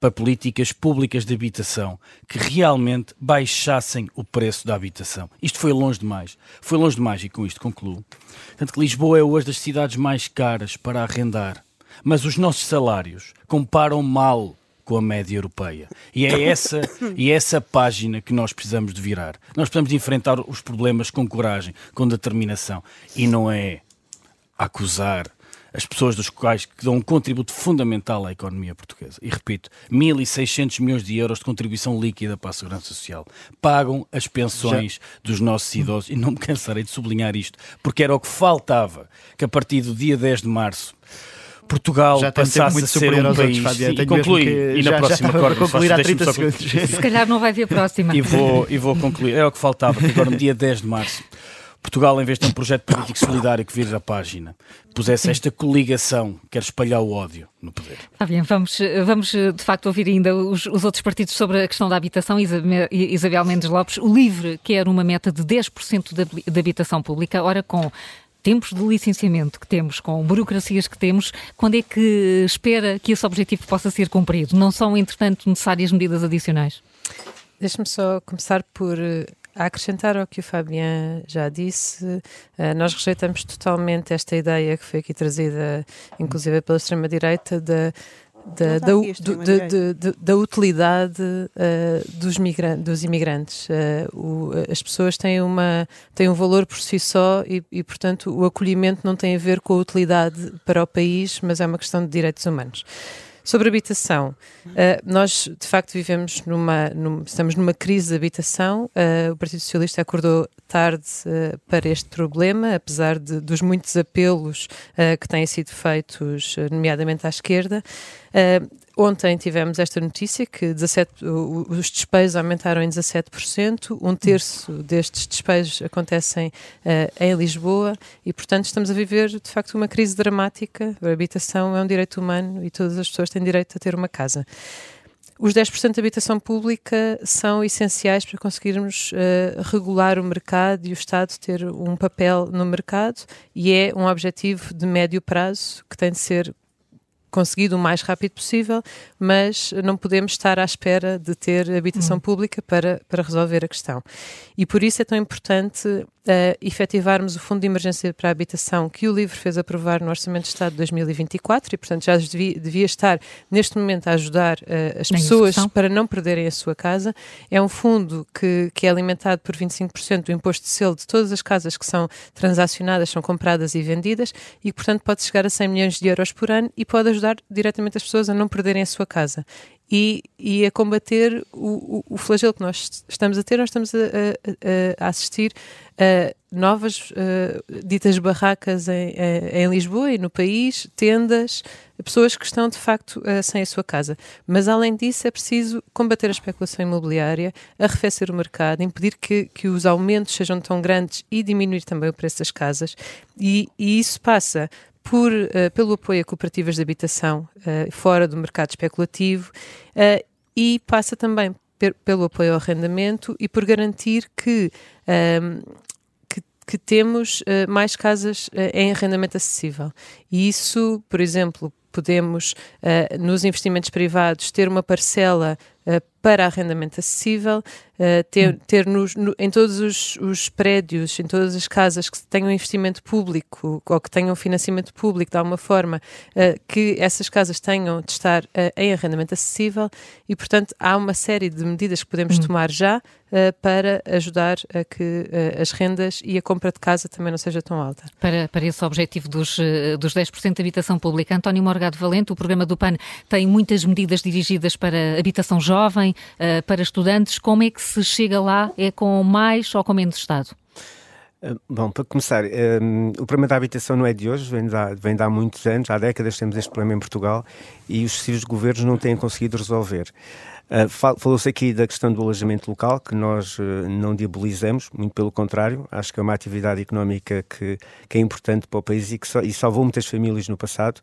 para políticas públicas de habitação que realmente baixassem o preço da habitação. Isto foi longe demais. Foi longe demais e com isto concluo. Tanto que Lisboa é hoje das cidades mais caras para arrendar. Mas os nossos salários comparam mal com a média europeia. E é essa, e é essa página que nós precisamos de virar. Nós precisamos de enfrentar os problemas com coragem, com determinação. E não é acusar as pessoas dos quais que dão um contributo fundamental à economia portuguesa. E repito, 1.600 milhões de euros de contribuição líquida para a Segurança Social. Pagam as pensões Já. dos nossos idosos. E não me cansarei de sublinhar isto, porque era o que faltava, que a partir do dia 10 de março Portugal já passasse a ser um país outros, e concluir e na já, próxima já concluir há 30 segundos. Se calhar não vai ver a próxima. E vou, e vou concluir. É o que faltava, que agora no dia 10 de março Portugal, em vez de um projeto político solidário que vira a página, pusesse esta coligação que quer espalhar o ódio no poder. Está bem, vamos, vamos de facto ouvir ainda os, os outros partidos sobre a questão da habitação. Isabel Mendes Lopes, o LIVRE quer uma meta de 10% de, de habitação pública, ora com tempos de licenciamento que temos, com burocracias que temos, quando é que espera que esse objetivo possa ser cumprido? Não são, entretanto, necessárias medidas adicionais? Deixe-me só começar por a acrescentar ao que o Fabien já disse, eh, nós rejeitamos totalmente esta ideia que foi aqui trazida, inclusive pela extrema-direita, da, da, da, do, da, utilidade uh, dos, dos imigrantes. Uh, o, as pessoas têm, uma, têm um valor por si só e, e, portanto, o acolhimento não tem a ver com a utilidade para o país, mas é uma questão de direitos humanos. Sobre habitação, uh, nós de facto vivemos numa, num, estamos numa crise de habitação. Uh, o Partido Socialista acordou tarde uh, para este problema, apesar de, dos muitos apelos que têm sido feitos, nomeadamente à esquerda. Ontem tivemos esta notícia que 17, os despejos aumentaram em 17%, um terço destes despejos acontecem uh, em Lisboa e, portanto, estamos a viver de facto uma crise dramática. A habitação é um direito humano e todas as pessoas têm direito a ter uma casa. Os 10% de habitação pública são essenciais para conseguirmos uh, regular o mercado e o Estado ter um papel no mercado e é um objetivo de médio prazo que tem de ser conseguido o mais rápido possível, mas não podemos estar à espera de ter habitação uhum. pública para, para resolver a questão. E por isso é tão importante uh, efetivarmos o Fundo de Emergência para a Habitação que o LIVRE fez aprovar no Orçamento de Estado de 2024 e, portanto, já devia, devia estar neste momento a ajudar uh, as pessoas para não perderem a sua casa. É um fundo que, que é alimentado por 25% do imposto de selo de todas as casas que são transacionadas, são compradas e vendidas e, portanto, pode chegar a 100 milhões de euros por ano e pode ajudar diretamente as pessoas a não perderem a sua casa e, e a combater o, o, o, flagelo que nós estamos a ter. Nós estamos a, a, a assistir a novas uh, ditas barracas em, em, Lisboa e no país, tendas, pessoas que estão de facto uh, sem a sua casa. Mas além disso, é preciso combater a especulação imobiliária, arrefecer o mercado, impedir que, que os aumentos sejam tão grandes e diminuir também o preço das casas. E, e isso passa por, uh, pelo apoio a cooperativas de habitação uh, fora do mercado especulativo uh, e passa também pelo apoio ao arrendamento e por garantir que, ehm, que, que, temos mais casas em arrendamento acessível. E isso, por exemplo, podemos, nos investimentos privados, ter uma parcela para arrendamento acessível, uh, ter, hum. ter nos, no, em todos os, os, prédios, em todas as casas que tenham investimento público ou que tenham financiamento público de alguma forma, uh, que essas casas tenham de estar uh, em arrendamento acessível e, portanto, há uma série de medidas que podemos hum. tomar já para ajudar a que as rendas e a compra de casa também não seja tão alta. Para, para esse objetivo dos, dos 10% de habitação pública, António Morgado Valente, o programa do PAN tem muitas medidas dirigidas para habitação jovem, para estudantes. Como é que se chega lá? É com mais ou com menos Estado? Eh, bom, para começar, um, eh, o problema da habitação não é de hoje, vem de, há, vem de há muitos anos, há décadas temos este problema em Portugal e os sucessivos governos não têm conseguido resolver. Uh, Falou-se aqui da questão do alojamento local, que nós uh, não diabolizamos, muito pelo contrário, acho que é uma atividade económica que, que é importante para o país e que so, e salvou muitas famílias no passado,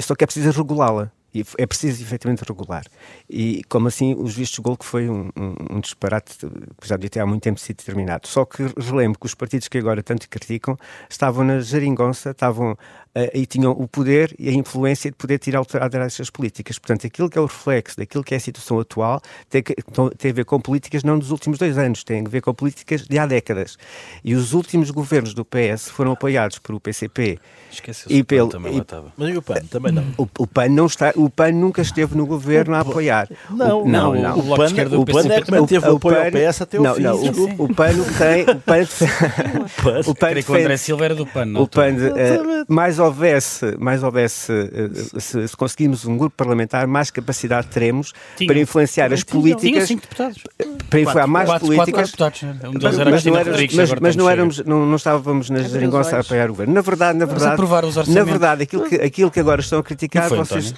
só que é preciso regulá-la. E é preciso efetivamente regular. E como assim os vistos de gol que foi um, um, um, disparate que já devia ter há muito tempo sido determinado. Só que relembro que os partidos que agora tanto criticam estavam na geringonça, estavam e tinham o poder e a influência de poder tirar alterar essas políticas. Portanto, aquilo que é o reflexo daquilo que é a situação atual tem, que, tem a ver com políticas não dos últimos dois anos, tem a ver com políticas de há décadas. E os últimos governos do PS foram apoiados por o PCP e pelo também e, lá estava. Mas e o PAN também não. O, o, PAN não está, o PAN nunca esteve no governo a apoiar. Não, o, não, não. O, PAN, o PAN é que manteve o apoio ao PS até não, fim. Não, o, o PAN tem, o PAN, o PAN, o André Silva era do PAN, não. O PAN, uh, mais houvesse, mais houvesse uh, se, se, conseguirmos um grupo parlamentar, mais capacidade teremos tinha, para influenciar as políticas. Tinha cinco deputados. Para influenciar mais quatro, políticas. Quatro deputados. Um deles era mas, não, éramos, mas, mas não éramos, não, não estávamos na geringonça a apoiar o governo. Na verdade, na verdade, na verdade, aquilo que, aquilo que agora estão a criticar, foi, vocês.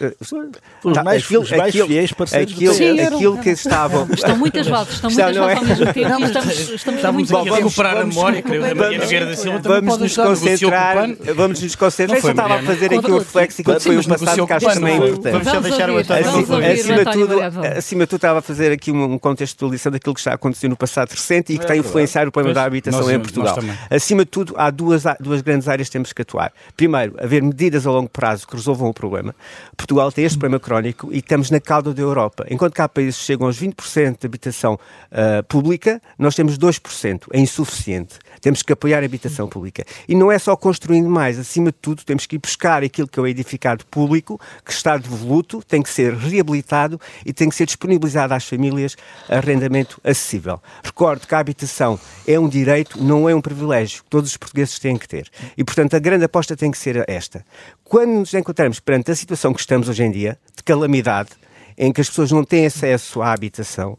Os tá, mais, aquilo, os mais aquilo, fiéis parceiros aquilo, Sim, aquilo que estavam. Estão muitas vozes, estão muitas vozes ao mesmo tempo. Não, estamos, estamos, estamos aqui a recuperar a memória, creio que a Mariana Vieira da Silva também vamos nos concentrar. Vamos nos concentrar. Eu estava a fazer aqui o reflexo e que foi o passado que acho também é importante. Vamos só deixar o António Acima de tudo, acima de tudo, estava a fazer aqui uma contextualização daquilo que está acontecendo no passado recente e que está a influenciar o problema da habitação em Portugal. Acima de tudo, há duas, duas grandes áreas que temos que atuar. Primeiro, haver medidas a longo prazo que resolvam o problema. Portugal tem este problema crónico e estamos na cauda da Europa. Enquanto que há países que chegam aos 20% de habitação uh, pública, nós temos 2%. É insuficiente. Temos que apoiar a habitação pública. E não é só construindo mais. Acima de tudo, temos que ir buscar aquilo que é o edificado público, que está devoluto, tem que ser reabilitado e tem que ser disponibilizado às famílias arrendamento acessível. Recordo que a habitação é um direito, não é um privilégio que todos os portugueses têm que ter. E, portanto, a grande aposta tem que ser esta. Quando nos encontramos perante a situação que estamos hoje em dia, de calamidade, em que as pessoas não têm acesso à habitação,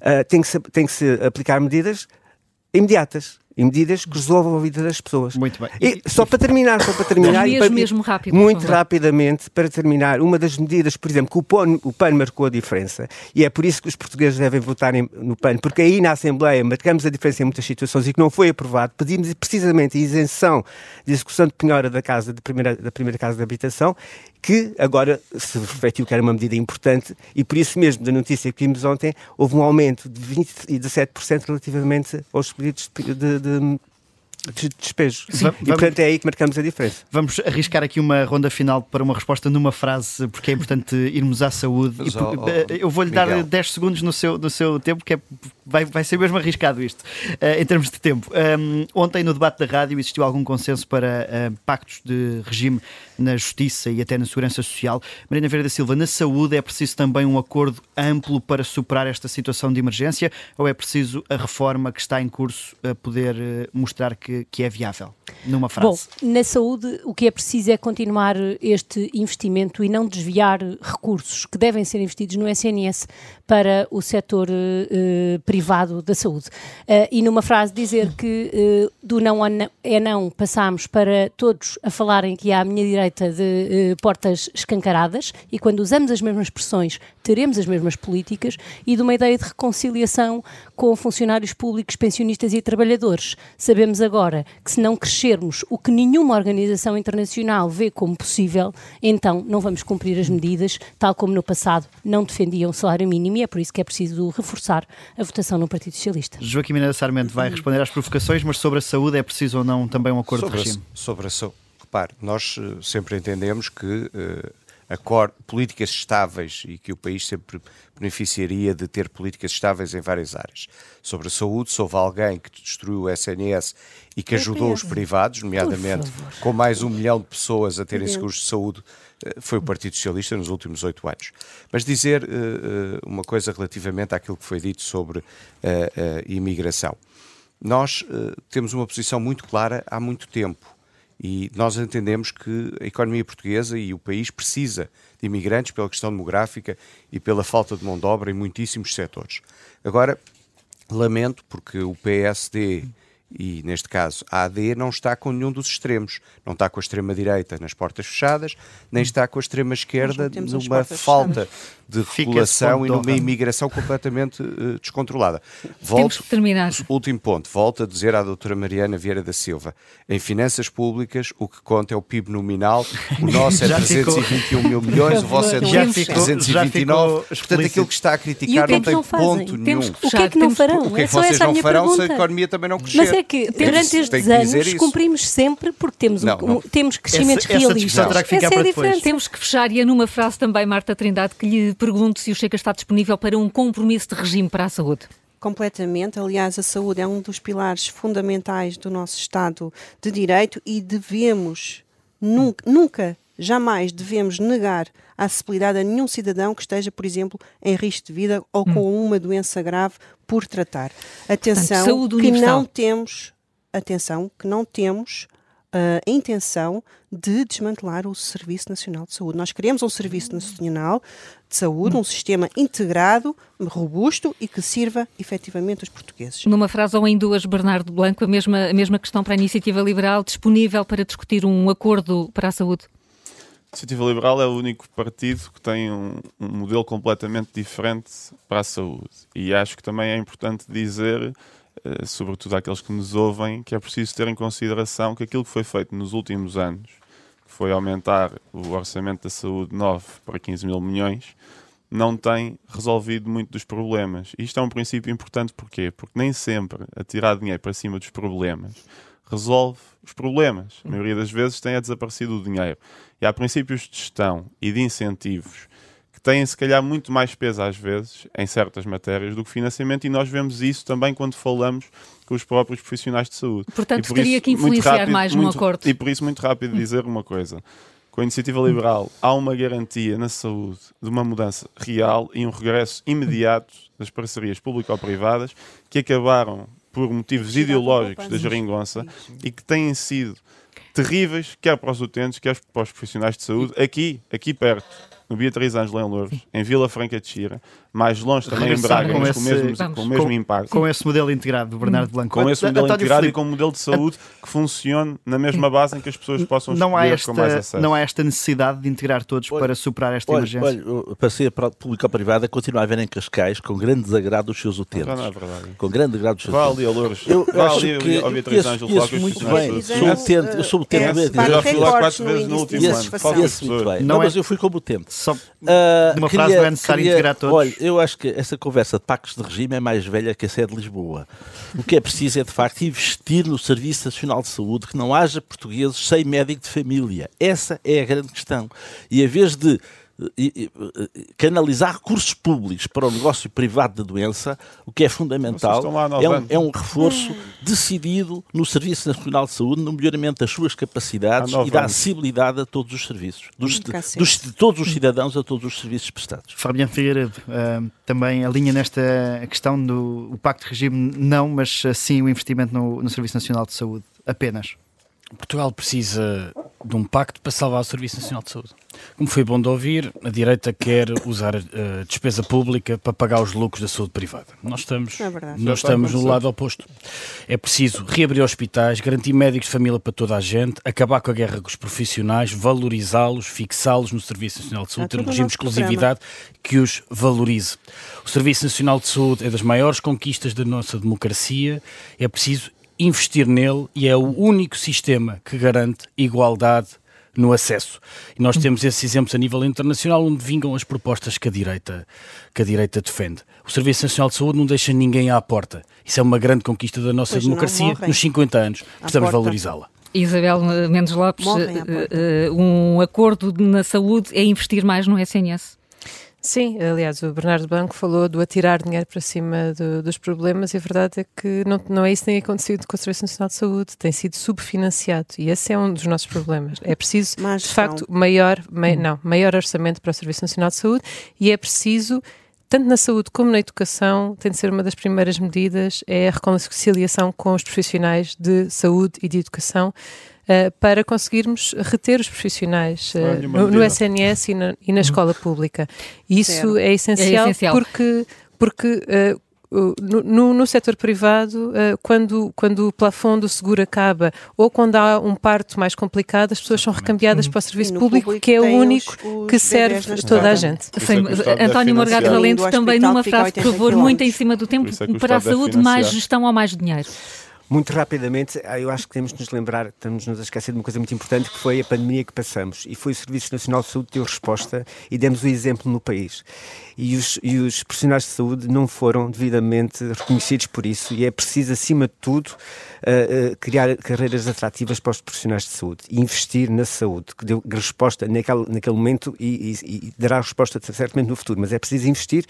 uh, tem, que se, tem que se aplicar medidas imediatas e medidas que resolvam a vida das pessoas. Muito bem. E, só para terminar, só para terminar, mesmo, para, mesmo rápido, muito rapidamente, para terminar, uma das medidas, por exemplo, que o PAN, o PAN marcou a diferença, e é por isso que os portugueses devem votar no PAN, porque aí na Assembleia marcamos a diferença em muitas situações e que não foi aprovado, pedimos precisamente a isenção de execução de penhora da casa de primeira, da primeira casa de habitação, que agora se refletiu que era uma medida importante e por isso mesmo, da notícia que vimos ontem, houve um aumento de 20 e 17% relativamente aos pedidos de, de, de de despejo. Sim, e portanto é aí que marcamos a diferença. Vamos arriscar aqui uma ronda final para uma resposta numa frase, porque é importante irmos à saúde. Mas, e, oh, oh, eu vou-lhe dar 10 segundos no seu, no seu tempo, que é, vai, vai ser mesmo arriscado isto, uh, em termos de tempo. Um, ontem, no debate da rádio, existiu algum consenso para uh, pactos de regime na justiça e até na segurança social. Marina Vieira da Silva, na saúde é preciso também um acordo amplo para superar esta situação de emergência ou é preciso a reforma que está em curso a poder uh, mostrar que que, é viável, numa frase? Bom, na saúde o que é preciso é continuar este investimento e não desviar recursos que devem ser investidos no SNS para o setor uh, privado da saúde. Uh, e numa frase dizer que uh, do não é não passámos para todos a falarem que há à minha direita de portas escancaradas e quando usamos as mesmas expressões teremos as mesmas políticas e de uma ideia de reconciliação com funcionários públicos, pensionistas e trabalhadores. Sabemos agora que se não crescermos o que nenhuma organização internacional vê como possível, então não vamos cumprir as medidas, tal como no passado não defendiam o salário mínimo e é por isso que é preciso reforçar a votação no Partido Socialista. Joaquim Mineira Sarmento vai responder às provocações, mas sobre a saúde é preciso ou não também um acordo sobre de regime? A, sobre a saúde. Repare, nós uh, sempre entendemos que uh, políticas estáveis e que o país sempre beneficiaria de ter políticas estáveis em várias áreas. Sobre a saúde, se houve alguém que destruiu o SNS e que ajudou os privados, nomeadamente com mais um milhão de pessoas a terem seguros de saúde, eh, foi o Partido Socialista nos últimos oito anos. Mas dizer uh, uma coisa relativamente àquilo que foi dito sobre a uh, imigração. Nós uh, temos uma posição muito clara há muito tempo e nós entendemos que a economia portuguesa e o país precisa de imigrantes pela questão demográfica e pela falta de mão de obra em muitíssimos setores. Agora, lamento porque o PSD e, neste caso, a AD não está com nenhum dos extremos. Não está com a extrema-direita nas portas fechadas, nem está com a extrema-esquerda numa falta de regulação e numa imigração completamente uh, descontrolada. Volto, Temos que terminar. Último ponto. Volto a dizer à doutora Mariana Vieira da Silva. Em finanças públicas, o que conta é o PIB nominal. O nosso é 321 mil milhões, o vosso é 329. Portanto, aquilo que está a criticar não tem não ponto nenhum. O que é que não farão? O que é que vocês não farão se a economia também não crescer? Que durante estes anos isso. cumprimos sempre porque temos, um- Não, não. um- temos crescimentos Essa- essa realistas. terá que Essa é diferença. Temos que fechar e é numa frase também, Marta Trindade, que lhe pergunto se o Chega está disponível para um compromisso de regime para a saúde. Completamente. Aliás, a saúde é um dos pilares fundamentais do nosso Estado de Direito e devemos, nunca, nunca jamais devemos negar a acessibilidade a nenhum cidadão que esteja, por exemplo, em risco de vida ou com uma doença grave por tratar. Atenção, saúde que não temos, atenção, que não temos ah, a intenção de desmantelar o Serviço Nacional de Saúde. Nós queremos um Serviço Nacional de Saúde, um sistema integrado, robusto e que sirva efetivamente os portugueses. Numa frase ou em duas, Bernardo Blanco, a mesma, a mesma questão para a Iniciativa Liberal, disponível para discutir um acordo para a saúde? Iniciativa Liberal é o único partido que tem um, um modelo completamente diferente para a saúde. E acho que também é importante dizer, eh, sobretudo àqueles que nos ouvem, que é preciso ter em consideração que aquilo que foi feito nos últimos anos, que foi aumentar o orçamento da saúde 9 para 15 mil milhões, não tem resolvido muito dos problemas. E isto é um princípio importante porquê? Porque nem sempre atirar dinheiro para cima dos problemas resolve os problemas. A maioria das vezes tem a desaparecido o dinheiro. E há princípios de gestão e de incentivos que têm, se calhar, muito mais peso às vezes em certas matérias do que financiamento, e nós vemos isso também quando falamos com os próprios profissionais de saúde. Portanto, por teria isso, que influenciar rápido- mais muito- acordo. E por isso, muito rápido dizer uma coisa. Com a iniciativa liberal, há uma garantia na saúde de uma mudança real e um regresso imediato das parcerias público-privadas que acabaram por motivos ideológicos da geringonça e que têm sido terríveis, quer para os utentes, quer para os profissionais de saúde, aqui, aqui perto, no Beatriz Ângela em Louros, em Vila Franca de Xira, mais longe também em Regressar Braga, com mas com o esse- mesmo, Vamos. com o mesmo Com- impacto. Com esse modelo integrado do Bernardo Blanco. Com esse modelo António integrado e Filipe, com um modelo de saúde que funcione na mesma base em que as pessoas possam não há, escolher com mais esta, acesso. não há esta necessidade de integrar todos Olha, para superar esta Olha, emergência. olha, passei a pública privada continua a ver em Cascais com grande desagrado os seus utentes. Já não é verdade. Com grande desagrado os seus Vá utentes. ali a Louros. Eu Vá acho ali que ao Beatriz Ângelo muito bem. Sou utente, eu sou utente É, Eu já fui lá quatro vezes no último ano. bem. Não Não, é- mas eu fui como utente. Só Ah, numa frase não é necessário integrar todos. Eu acho que essa conversa de pactos de regime é mais velha que a sede de Lisboa. O que é preciso é, de facto, investir no Serviço Nacional de Saúde, que não haja portugueses sem médico de família. Essa é a grande questão. E em vez de eh, eh, eh, canalizar recursos públicos para o negócio privado da doença, o que é fundamental é um, é um reforço decidido no Serviço Nacional de Saúde, no melhoramento das suas capacidades e da acessibilidade a todos os serviços, dos, dos- de todos os cidadãos a todos os serviços prestados. Fabiano Figueiredo ah, também alinha nesta questão do o Pacto de Regime, não, mas ah, sim o investimento no, no Serviço Nacional de Saúde, apenas. Portugal precisa de um pacto para salvar o Serviço Nacional de Saúde. Como foi bom de ouvir, a direita quer usar a despesa pública para pagar os lucros da saúde privada. Nós estamos, É nós estamos no lado oposto. É preciso reabrir hospitais, garantir médicos de família para toda a gente, acabar com a guerra com os profissionais, valorizá-los, fixá-los no Serviço Nacional de Saúde, ter um regime de exclusividade que os valorize. O Serviço Nacional de Saúde é das maiores conquistas da nossa democracia. É preciso investir nele e é o único sistema que garante igualdade no acesso. E nós temos esses exemplos a nível internacional onde vingam as propostas que a direita, que a direita defende. O Serviço Nacional de Saúde não deixa ninguém à porta. Isso é uma grande conquista da nossa Pois democracia nos 50 anos. Precisamos valorizá-la. Isabel Mendes Lopes, eh, eh, um acordo na saúde é investir mais no SNS? Sim, aliás, o Bernardo Banco falou do atirar dinheiro para cima do- dos problemas e a verdade é que não, não é isso que tem acontecido com o Serviço Nacional de Saúde, tem sido subfinanciado e esse é um dos nossos problemas. É preciso, Má de facto, maior, mai- não, maior orçamento para o Serviço Nacional de Saúde e é preciso, tanto na saúde como na educação, tem de ser uma das primeiras medidas, é a reconciliação com os profissionais de saúde e de educação eh, para conseguirmos reter os profissionais uma no, no. SNS e na, e na escola pública. Isso é essencial, É essencial. porque, porque eh, no, no, no setor privado, quando, quando o plafond do seguro acaba ou quando há um parto mais complicado, as pessoas são recambiadas para o serviço no público, que é o único os- os que serve toda a gente. Sem- é António Morgado financiar. Valente, também numa frase, por 80 favor, muito em cima do tempo, é para a deve saúde, mais gestão ou mais dinheiro? Muito rapidamente, ah, eu acho que temos de nos lembrar, estamos-nos a esquecer de uma coisa muito importante, que foi a pandemia que passamos. E foi o Serviço Nacional de Saúde que deu resposta e demos o exemplo no país. E os, e os profissionais de saúde não foram devidamente reconhecidos por isso. E é preciso, acima de tudo, uh, criar carreiras atrativas para os profissionais de saúde e investir na saúde, que deu resposta naquele, naquele momento e, e, e dará resposta certamente no futuro. Mas é preciso investir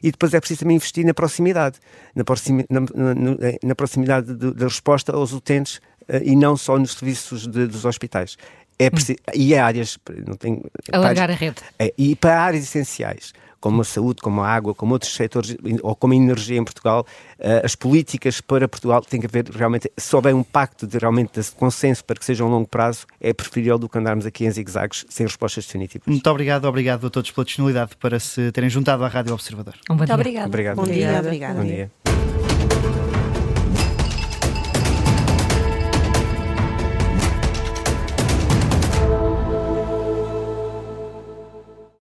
e depois é preciso também investir na proximidade, na, proximi, na, na, na proximidade da resposta aos utentes uh, e não só nos serviços de, dos hospitais. É preciso, hum. E é áreas. Não tem, Alargar a rede. É, e para áreas essenciais como a saúde, como a água, como outros setores, ou como a energia em Portugal, uh, as políticas para Portugal têm que haver realmente, se houver um pacto de realmente de consenso para que seja a um longo prazo, é preferível do que andarmos aqui em zigzags sem respostas definitivas. Muito obrigado, obrigado a todos pela disponibilidade para se terem juntado à Rádio Observador. Um bom dia. Muito obrigado. Obrigado. Bom dia, obrigado. Bom dia.